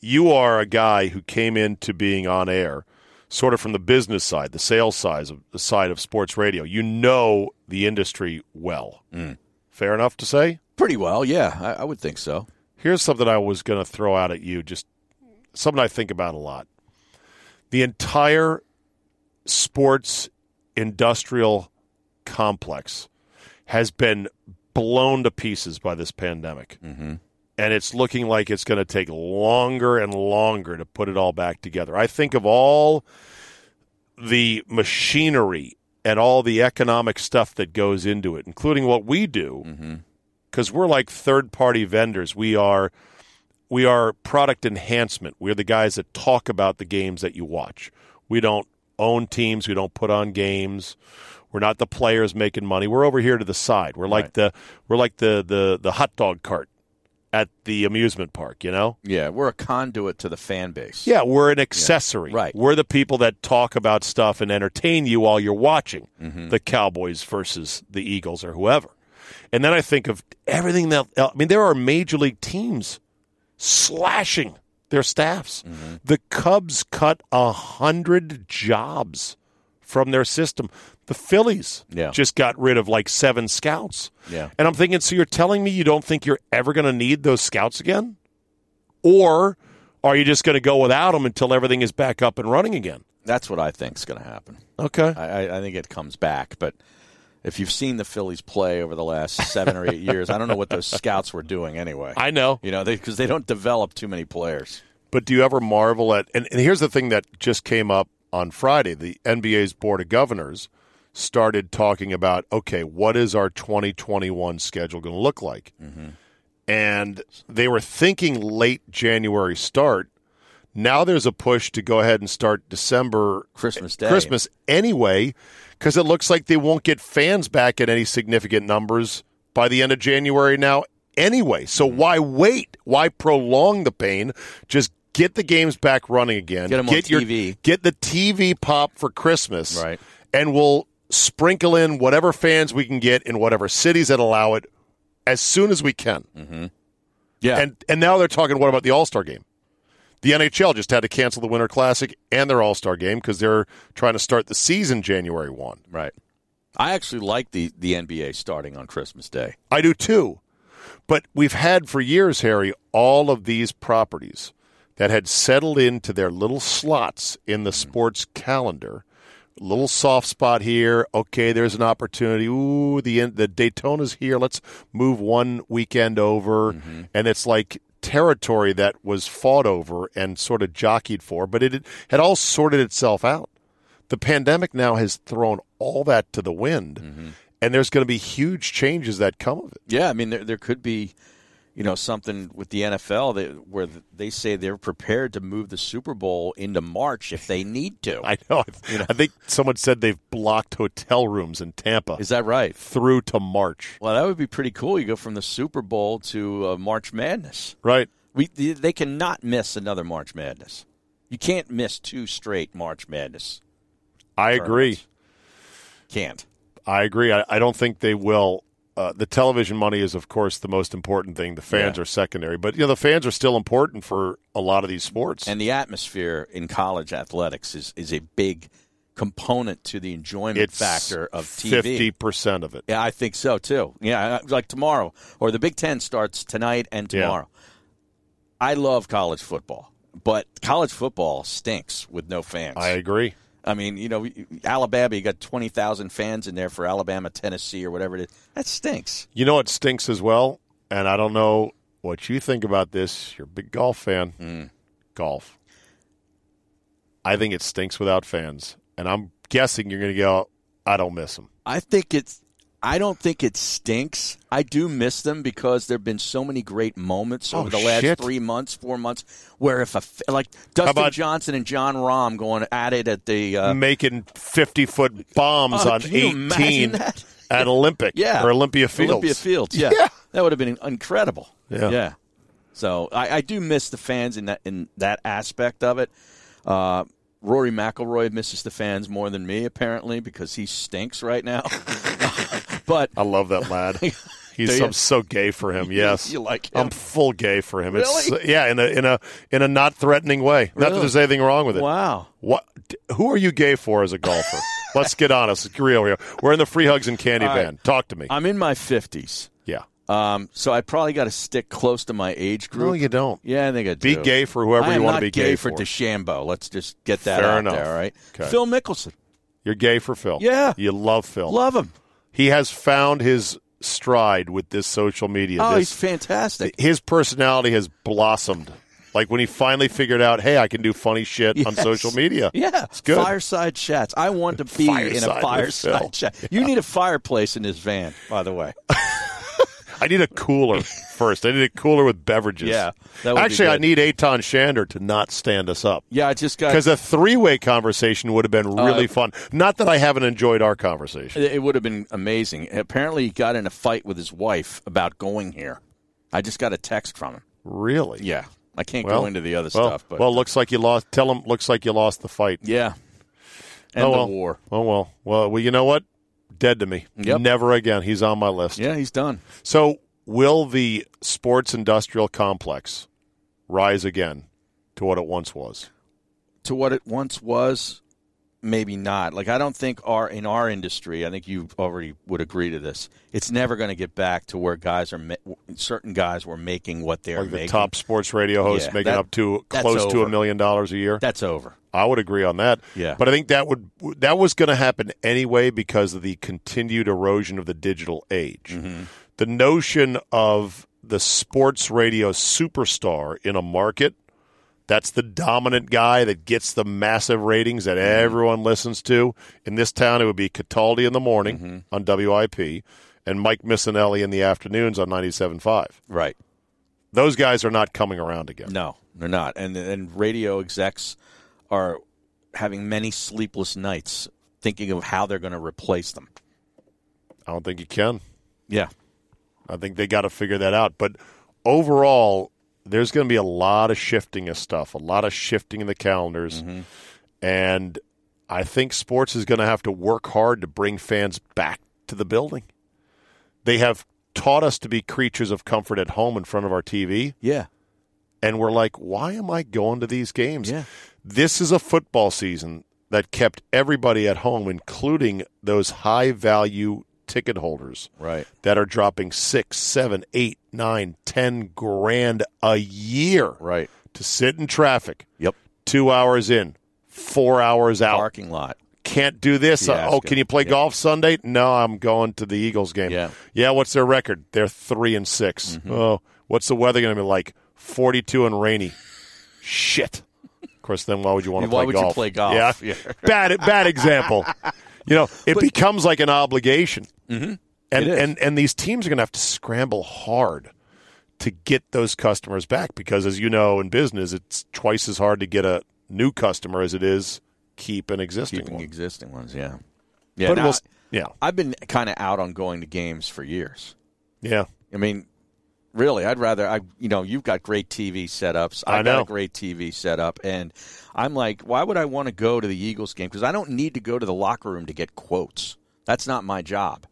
you are a guy who came into being on air, sort of from the business side, the sales side of the side of sports radio. You know the industry well. Mm. Fair enough to say. Pretty well, yeah. I, I would think so. Here's something I was going to throw out at you, just something I think about a lot. The entire sports industrial complex has been blown to pieces by this pandemic. Mm-hmm. And it's looking like it's going to take longer and longer to put it all back together. I think of all the machinery and all the economic stuff that goes into it, including what we do, Mm-hmm. because we're like third party vendors. We are we are product enhancement. We're the guys that talk about the games that you watch. We don't own teams. We don't put on games. We're not the players making money. We're over here to the side. We're like Right. the we're like the, the the hot dog cart at the amusement park. You know. Yeah, we're a conduit to the fan base. Yeah, we're an accessory. Right. We're the people that talk about stuff and entertain you while you're watching Mm-hmm. the Cowboys versus the Eagles or whoever. And then I think of everything that I mean, there are major league teams slashing their staffs. Mm-hmm. The Cubs cut a hundred jobs from their system. The Phillies Yeah. just got rid of like seven scouts. Yeah. And I'm thinking, so you're telling me you don't think you're ever going to need those scouts again? Or are you just going to go without them until everything is back up and running again? That's what I think is going to happen. Okay. I, I- I think it comes back, but if you've seen the Phillies play over the last seven or eight years, I don't know what those scouts were doing anyway. I know. You know, because they, don't develop too many players. But do you ever marvel at and, and here's the thing that just came up on Friday. The NBA's Board of Governors started talking about okay, what is our 2021 schedule going to look like? And they were thinking late January start. Now there's a push to go ahead and start December Christmas Day. Christmas anyway because it looks like they won't get fans back in any significant numbers by the end of January now anyway. So Mm-hmm. why wait? Why prolong the pain? Just get the games back running again. Get 'em on your TV. get the TV pop for Christmas. Right. And we'll sprinkle in whatever fans we can get in whatever cities that allow it as soon as we can. Mm-hmm. Yeah. And and now they're talking what about the All Star game? The NHL just had to cancel the Winter Classic and their All Star game because they're trying to start the season January one. Right. I actually like the the NBA starting on Christmas Day. I do too. But we've had for years, Harry, all of these properties that had settled into their little slots in the sports calendar. Little soft spot here. Okay, there's an opportunity. Ooh, the the Daytona's here. Let's move one weekend over, mm-hmm. and it's like territory that was fought over and sort of jockeyed for, but it had all sorted itself out. The pandemic now has thrown all that to the wind, mm-hmm. and there's going to be huge changes that come of it. Yeah, I mean there there could be, you know, something with the NFL that where they say they're prepared to move the Super Bowl into March if they need to. [laughs] I know. I think someone said they've blocked hotel rooms in Tampa. Is that right? Through to March. Well, that would be pretty cool. You go from the Super Bowl to uh, March Madness. Right. We they cannot miss another March Madness. You can't miss two straight March Madness. I agree. Can't. I agree. I, I don't think they will. Uh, the television money is, of course, the most important thing. The fans Yeah. are secondary, but you know the fans are still important for a lot of these sports. And the atmosphere in college athletics is, is a big component to the enjoyment it's factor of TV. Fifty percent of it. Yeah, I think so too. Yeah, like tomorrow or the Big Ten starts tonight and Yeah. tomorrow. I love college football, but college football stinks with no fans. I agree. I mean, you know, Alabama, you got twenty thousand fans in there for Alabama, Tennessee, or whatever it is. That stinks. You know what stinks as well, and I don't know what you think about this. You're a big golf fan. Mm. Golf. I think it stinks without fans, and I'm guessing you're going to go. I don't miss them. I think it's. I don't think it stinks. I do miss them because there've been so many great moments over Oh, the last shit. three months, four months, where if a like Dustin Johnson and Jon Rahm going at it at the uh, Making 50 foot bombs Oh, on can you imagine 18 [laughs] at Olympic yeah or Olympia Fields. Olympia Fields, yeah, [laughs] Yeah. that would have been incredible. Yeah. yeah. So I, I do miss the fans in that in that aspect of it. Uh, Rory McIlroy misses the fans more than me apparently because he stinks right now. [laughs] but I love that lad. [laughs] He's I'm so gay for him. Yes, You like I'm full gay for him. It's Really? Uh, yeah, in a in a in a not threatening way. Not that there's anything wrong with it. Wow. What? Who are you gay for as a golfer? [laughs] Let's get honest. It's real here. We're in the free hugs and candy van. band. Talk to me. I'm in my fifties. Um, so I probably got to stick close to my age group. No, you don't. Yeah, I think I do. Be gay for whoever I you wanna be gay, for. Not gay for. DeChambeau. Let's just get that Fair out enough. there, all right? Okay. Phil Mickelson. You're gay for Phil. Yeah. You love Phil. Love him. He has found his stride with this social media. Oh, This- he's fantastic. his personality has blossomed. Like when he finally figured out, hey, I can do funny shit on social media. Yeah, it's good. Fireside chats. I want to be in a fireside chat. You need a fireplace in this van, by the way. [laughs] I need a cooler [laughs] first. I need a cooler with beverages. Yeah, that would be Actually, I need Eytan Shander to not stand us up. Yeah, I just got. Because a three-way conversation would have been really Uh, fun. Not that I haven't enjoyed our conversation. It would have been amazing. Apparently, he got in a fight with his wife about going here. I just got a text from him. Really? Yeah, I can't Well, go into the other well, stuff, but well, looks like you lost. Tell him. Looks like you lost the fight. yeah, and oh, the well. war. Oh well. Well, well, you know what? Dead to me. Yep. Never again. He's on my list. Yeah, he's done. So, will the sports industrial complex rise again to what it once was? to what it once was maybe not like i don't think our in our industry i think you already would agree to this it's never going to get back to where guys are ma- certain guys were making what they're Like the making top sports radio hosts Yeah, making that- up to close to a million dollars a year. that's over I would agree on that. Yeah. But I think that would that was going to happen anyway because of the continued erosion of the digital age. Mm-hmm. The notion of the sports radio superstar in a market that's the dominant guy that gets the massive ratings that Mm-hmm. everyone listens to. In this town, it would be Cataldi in the morning Mm-hmm. on WIP and Mike Missanelli in the afternoons on 97.5. right Those guys are not coming around again. no they're not and and radio execs are having many sleepless nights thinking of how they're going to replace them I don't think you can. yeah I think they got to figure that out. But overall, there's going to be a lot of shifting of stuff, a lot of shifting in the calendars. Mm-hmm. And I think sports is going to have to work hard to bring fans back to the building. They have taught us to be creatures of comfort at home in front of our TV. Yeah. And we're like, why am I going to these games? Yeah. This is a football season that kept everybody at home, including those high value ticket holders Right. that are dropping six, seven, eight, nine, ten grand a year Right. to sit in traffic. Yep. Two hours in, four hours out. Parking lot. Can't do this. Oh, can you play Yeah. golf Sunday? No, I'm going to the Eagles game. Yeah. Yeah. What's their record? They're three and 6 Mm-hmm. Oh, what's the weather going to be like? Forty-two and rainy. Shit. Of course, then why would you want to Why play would you golf? play golf? Yeah. Yeah. bad. Bad example. [laughs] You know, it becomes like an obligation, Mhm. and and and these teams are going to have to scramble hard to get those customers back because, as you know, in business, it's twice as hard to get a new customer as it is keep an existing Keeping one. existing ones, yeah. Yeah. But now, we'll yeah. I've been kind of out on going to games for years. Yeah. I mean, really, I'd rather I you know, you've got great TV setups. I I've got a great TV setup and I'm like, why would I want to go to the Eagles game because I don't need to go to the locker room to get quotes. That's not my job.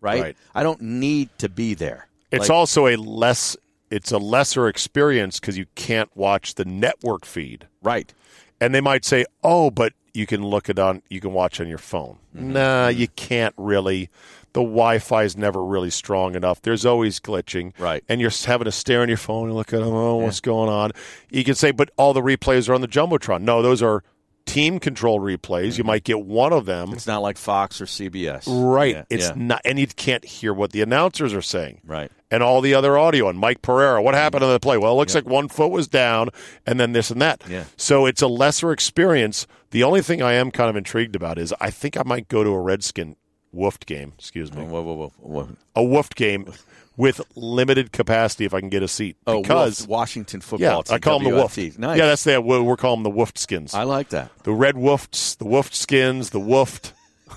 Right? Right. I don't need to be there. It's Like, also a less it's a lesser experience because you can't watch the network feed. Right. And they might say, "Oh, but you can look it on you can watch on your phone." Mm-hmm. Nah, you can't really. The Wi-Fi is never really strong enough. There's always glitching, Right. And you're having to stare on your phone and look at, oh, what's going on? You can say, but all the replays are on the jumbotron. No, those are team control replays. You might get one of them, Mm-hmm. It's not like Fox or CBS. right? Yeah, It's yeah. not, and you can't hear what the announcers are saying, Right. and all the other audio and Mike Pereira. What happened on the play? Well, it looks like one foot was down, and then this and that. Yeah. So it's a lesser experience. The only thing I am kind of intrigued about is I think I might go to a Redskin woofed game. Excuse me, Whoa, whoa, whoa, whoa. a woofed game with limited capacity if I can get a seat. Oh, because Washington football yeah, team. I call them the woofed. Nice. Yeah, that's the we're calling them the woofed skins. I like that. the red woofed, the woofed skins, the woofed.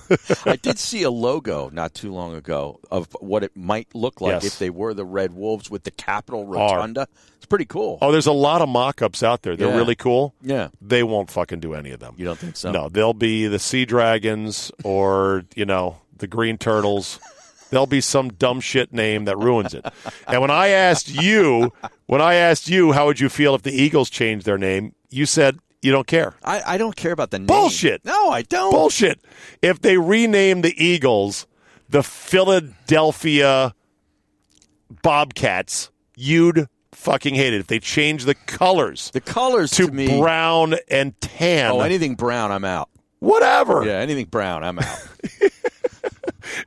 [laughs] I did see a logo not too long ago of what it might look like Yes. if they were the Red Wolves with the Capitol Rotunda. It's pretty cool. Oh, there's a lot of mock-ups out there. They're Yeah. really cool. Yeah. They won't fucking do any of them. You don't think so? No, they'll be the sea dragons or you know the green turtles. There'll be some dumb shit name that ruins it. And when I asked you, when I asked you, how would you feel if the Eagles changed their name? You said you don't care. I, I don't care about the name. Bullshit. No, I don't. Bullshit. If they rename the Eagles the Philadelphia Bobcats, you'd fucking hate it. If they change the colors The colors to, to, me. brown and tan, oh, anything brown, I'm out. whatever. Yeah, anything brown, I'm out. [laughs]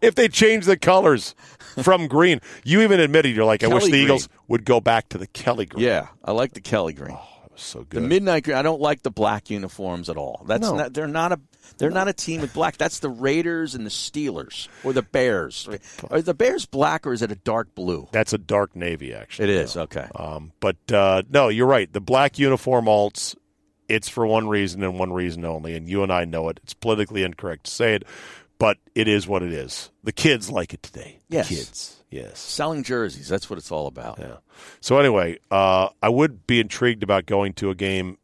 If they change the colors from green, you even admitted you're like, I wish the green. Eagles would go back to the Kelly green. yeah, I like the Kelly green. That was so good. the midnight green. I don't like the black uniforms at all. That's No. not. They're not a. They're not a team with black. That's the Raiders and the Steelers or the Bears. Are the Bears black or is it a dark blue? That's a dark navy, actually. It is okay. Um, but uh, no, you're right. The black uniform alts, it's for one reason and one reason only, and you and I know it. It's politically incorrect to say it, but it is what it is. The kids like it today. The Yes. kids. Yes. Selling jerseys. That's what it's all about. Yeah. So anyway, uh, I would be intrigued about going to a game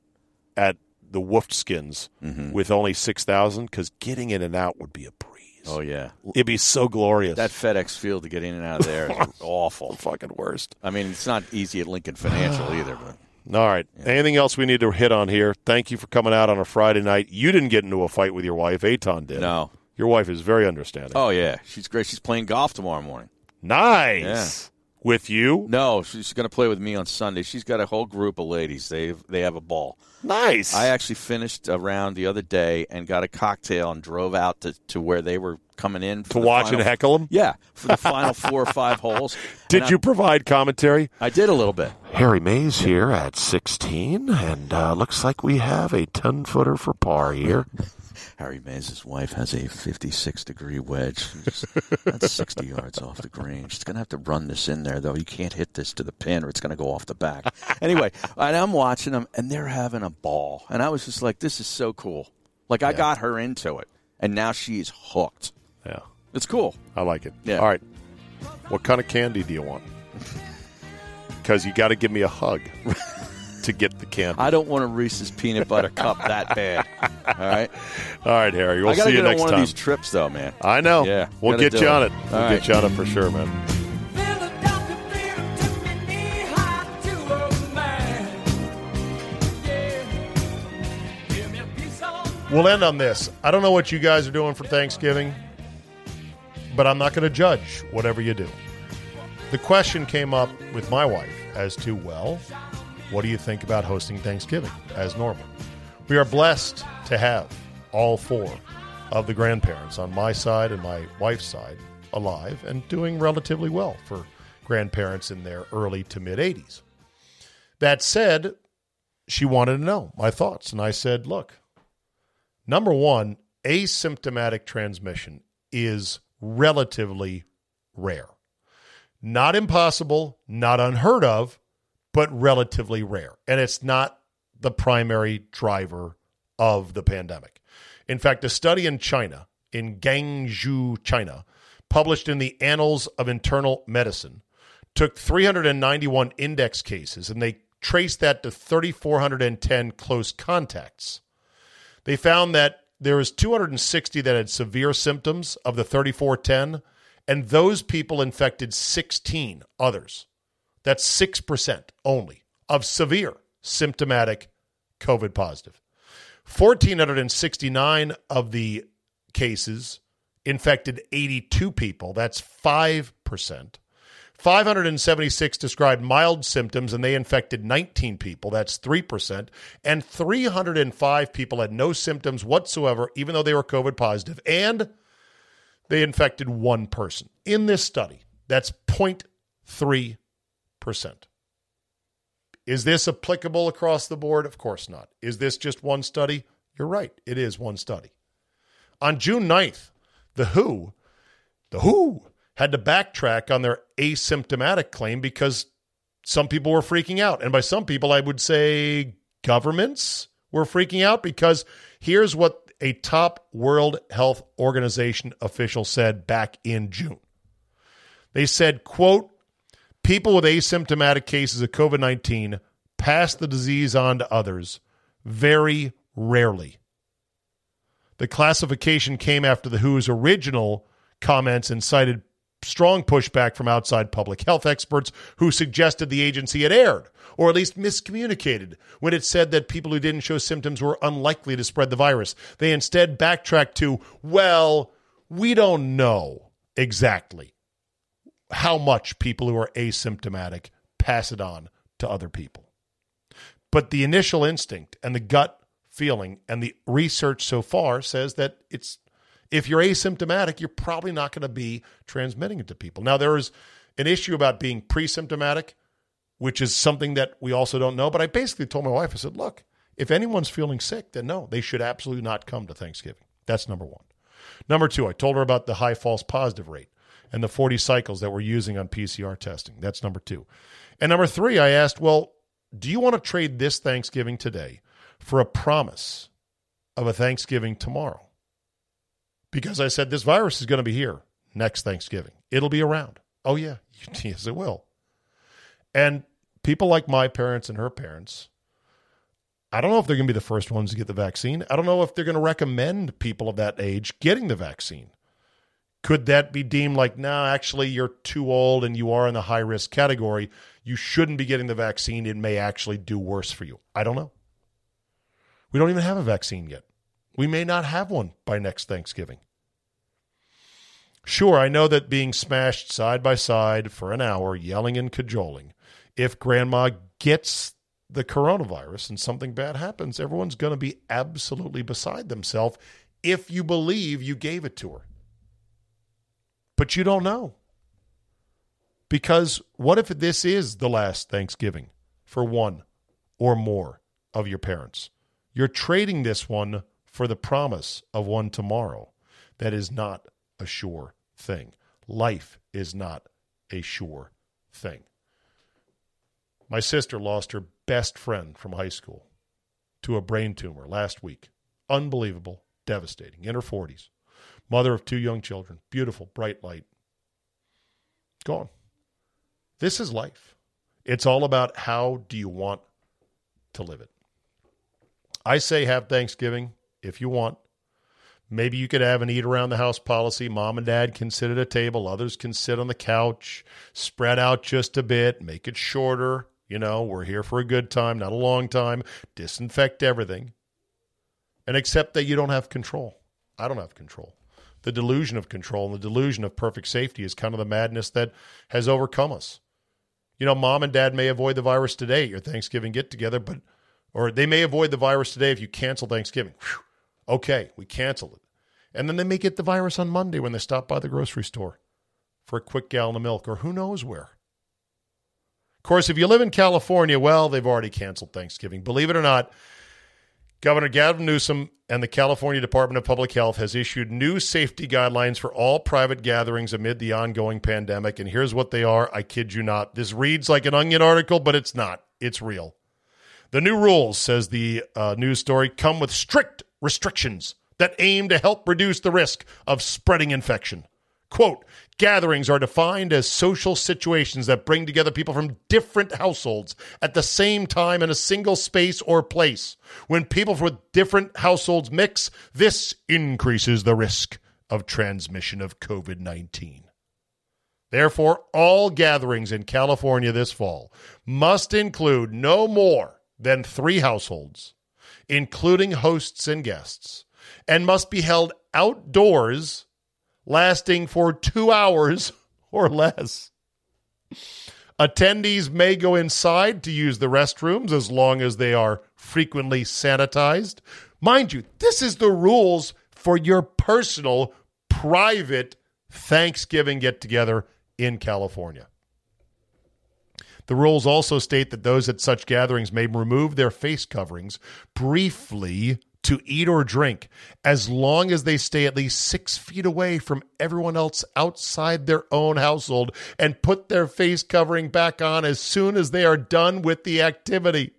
at the Woofed Skins Mm-hmm. with only six thousand because getting in and out would be a breeze. Oh yeah. It'd be so glorious. That FedEx Field to get in and out of there is [laughs] awful. the fucking worst. I mean, it's not easy at Lincoln Financial [sighs] either, but All right. Anything else we need to hit on here? Thank you for coming out on a Friday night. You didn't get into a fight with your wife. Eytan did. no. Your wife is very understanding. Oh yeah, she's great. She's playing golf tomorrow morning. nice. With you? No, she's going to play with me on Sunday. She's got a whole group of ladies. They they have a ball. Nice. I actually finished a round the other day and got a cocktail and drove out to, to where they were coming in for to the watch final, and heckle them. Yeah, for the final [laughs] four or five holes. Did And you I, provide commentary? I did a little bit. Harry Mayes here at 16, and uh, looks like we have a 10 footer for par here. [laughs] Harry Mayes' wife has a 56 degree wedge. That's [laughs] 60 yards off the green. She's going to have to run this in there, though. You can't hit this to the pin or it's going to go off the back. Anyway, [laughs] and I'm watching them, and they're having a ball. And I was just like, this is so cool. Like, I got her into it, and now she's hooked. Yeah, It's cool. I like it. Yeah. All right. What kind of candy do you want? Because you got to give me a hug [laughs] to get the candy. I don't want a Reese's peanut butter cup that bad. [laughs] All right, all right, Harry. We'll see you next on time. one of these trips, though, man. I know. Yeah, we'll get you it. on it. All we'll right. get you on it for sure, man. We'll end on this. I don't know what you guys are doing for Thanksgiving, but I'm not going to judge whatever you do. The question came up with my wife as to, well, what do you think about hosting Thanksgiving as normal? We are blessed to have all four of the grandparents on my side and my wife's side alive and doing relatively well for grandparents in their early to mid 80s. That said, she wanted to know my thoughts. And I said, look, number one, asymptomatic transmission is relatively rare. Not impossible, not unheard of, but relatively rare. And it's not the primary driver of the pandemic. In fact, a study in China, in Guangzhou, China, published in the Annals of Internal Medicine, took 391 index cases and they traced that to 3,410 close contacts. They found that there was 260 that had severe symptoms of the 3,410, and those people infected 16 others. That's 6% only of severe symptomatic COVID positive. 1,469 of the cases infected 82 people. That's 5%. 576 described mild symptoms and they infected 19 people. That's 3%. And 305 people had no symptoms whatsoever, even though they were COVID positive, and they infected one person. In this study, that's 0.3%. Is this applicable across the board? Of course not. Is this just one study? You're right. It is one study. On June 9th, the WHO, the WHO had to backtrack on their asymptomatic claim because some people were freaking out. And by some people, I would say governments were freaking out because here's what a top World Health Organization official said back in June. They said, quote, people with asymptomatic cases of COVID 19 pass the disease on to others very rarely. The classification came after the WHO's original comments and cited strong pushback from outside public health experts who suggested the agency had erred or at least miscommunicated when it said that people who didn't show symptoms were unlikely to spread the virus. They instead backtracked to, well, we don't know exactly how much people who are asymptomatic pass it on to other people. But the initial instinct and the gut feeling and the research so far says that it's if you're asymptomatic, you're probably not going to be transmitting it to people. Now there is an issue about being pre-symptomatic, which is something that we also don't know, but I basically told my wife I said, "Look, if anyone's feeling sick, then no, they should absolutely not come to Thanksgiving." That's number 1. Number 2, I told her about the high false positive rate and the 40 cycles that we're using on PCR testing. That's number 2. And number 3, I asked, "Well, do you want to trade this Thanksgiving today for a promise of a Thanksgiving tomorrow. Because I said this virus is going to be here next Thanksgiving. It'll be around. Oh, yeah. [laughs] Yes, it will. And people like my parents and her parents, I don't know if they're going to be the first ones to get the vaccine. I don't know if they're going to recommend people of that age getting the vaccine. Could that be deemed like, no, actually, you're too old and you are in the high risk category? You shouldn't be getting the vaccine. It may actually do worse for you. I don't know. We don't even have a vaccine yet. We may not have one by next Thanksgiving. Sure, I know that being smashed side by side for an hour, yelling and cajoling, if grandma gets the coronavirus and something bad happens, everyone's going to be absolutely beside themselves if you believe you gave it to her. But you don't know. Because what if this is the last Thanksgiving for one or more of your parents? You're trading this one for the promise of one tomorrow. That is not a sure thing. Life is not a sure thing. My sister lost her best friend from high school to a brain tumor last week. Unbelievable, devastating, in her 40s. Mother of two young children, beautiful, bright light. Gone. This is life. It's all about how do you want to live it. I say have Thanksgiving if you want. Maybe you could have an eat around the house policy. Mom and dad can sit at a table, others can sit on the couch, spread out just a bit, make it shorter. You know, we're here for a good time, not a long time. Disinfect everything. and accept that you don't have control. I don't have control. The delusion of control and the delusion of perfect safety is kind of the madness that has overcome us. You know, mom and dad may avoid the virus today at your Thanksgiving get together, but or they may avoid the virus today if you cancel Thanksgiving. Whew. Okay, we canceled it. And then they may get the virus on Monday when they stop by the grocery store for a quick gallon of milk or who knows where. Of course, if you live in California, well, they've already canceled Thanksgiving. Believe it or not, Governor Gavin Newsom and the California Department of Public Health has issued new safety guidelines for all private gatherings amid the ongoing pandemic. And here's what they are. I kid you not. This reads like an onion article, but it's not. It's real. The new rules, says the uh, news story, come with strict restrictions that aim to help reduce the risk of spreading infection. Quote, gatherings are defined as social situations that bring together people from different households at the same time in a single space or place. When people from different households mix, this increases the risk of transmission of COVID 19. Therefore, all gatherings in California this fall must include no more than three households, including hosts and guests, and must be held outdoors lasting for two hours [laughs] or less. Attendees may go inside to use the restrooms as long as they are frequently sanitized. Mind you, this is the rules for your personal, private Thanksgiving get together in California. The rules also state that those at such gatherings may remove their face coverings briefly to eat or drink as long as they stay at least six feet away from everyone else outside their own household and put their face covering back on as soon as they are done with the activity.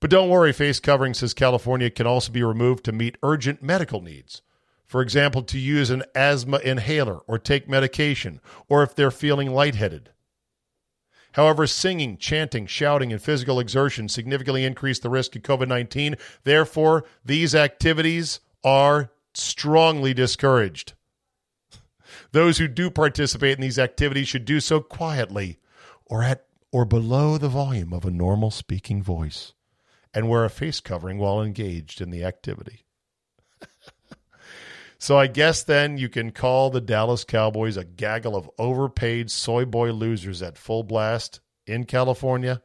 But don't worry, face covering, says California, can also be removed to meet urgent medical needs. For example, to use an asthma inhaler or take medication, or if they're feeling lightheaded. However, singing, chanting, shouting, and physical exertion significantly increase the risk of COVID 19. Therefore, these activities are strongly discouraged. Those who do participate in these activities should do so quietly or at or below the volume of a normal speaking voice and wear a face covering while engaged in the activity. So I guess then you can call the Dallas Cowboys a gaggle of overpaid soy boy losers at full blast in California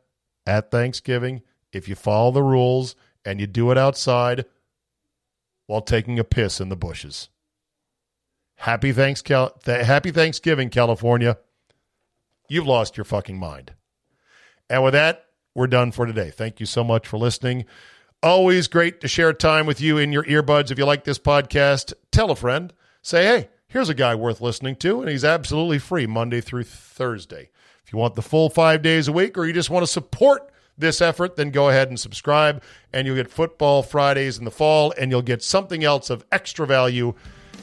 at Thanksgiving if you follow the rules and you do it outside while taking a piss in the bushes. Happy, thanks, Cal- th- happy Thanksgiving, California. You've lost your fucking mind. And with that, we're done for today. Thank you so much for listening. Always great to share time with you in your earbuds. If you like this podcast, tell a friend. Say, hey, here's a guy worth listening to, and he's absolutely free Monday through Thursday. If you want the full five days a week or you just want to support this effort, then go ahead and subscribe, and you'll get football Fridays in the fall, and you'll get something else of extra value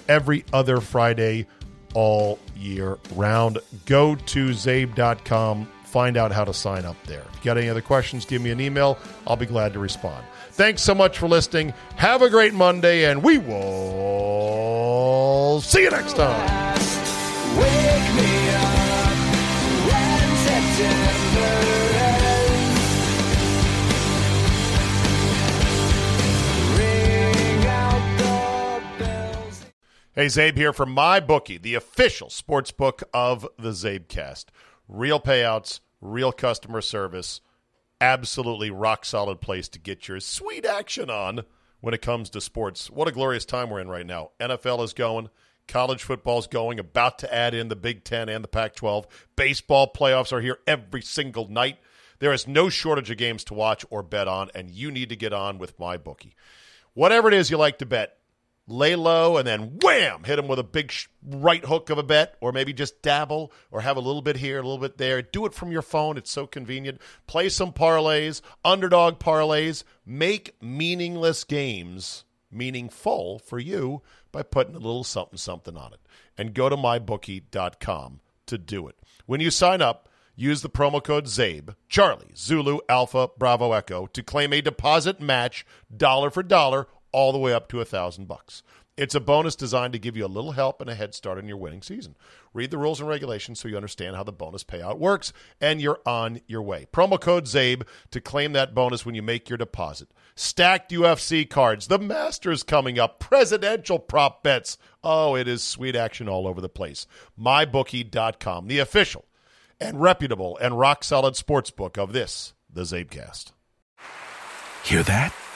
every other Friday all year round. Go to zabe.com, find out how to sign up there. If you got any other questions, give me an email. I'll be glad to respond. Thanks so much for listening. Have a great Monday, and we will see you next time. Hey, Zabe here from MyBookie, the official sports book of the Zabecast. Real payouts, real customer service absolutely rock solid place to get your sweet action on when it comes to sports. What a glorious time we're in right now. NFL is going, college football is going, about to add in the Big Ten and the Pac 12. Baseball playoffs are here every single night. There is no shortage of games to watch or bet on, and you need to get on with my bookie. Whatever it is you like to bet, lay low and then wham, hit them with a big right hook of a bet, or maybe just dabble or have a little bit here, a little bit there. Do it from your phone. It's so convenient. Play some parlays, underdog parlays. Make meaningless games meaningful for you by putting a little something something on it. And go to mybookie.com to do it. When you sign up, use the promo code ZABE, Charlie, Zulu, Alpha, Bravo, Echo to claim a deposit match dollar for dollar all the way up to a thousand bucks. It's a bonus designed to give you a little help and a head start in your winning season. Read the rules and regulations so you understand how the bonus payout works, and you're on your way. Promo code ZABE to claim that bonus when you make your deposit. Stacked UFC cards, the Masters coming up, presidential prop bets. Oh, it is sweet action all over the place. MyBookie.com, the official and reputable and rock solid sports book of this, the Zabecast. Hear that?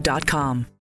Cancerscreeninfo.com.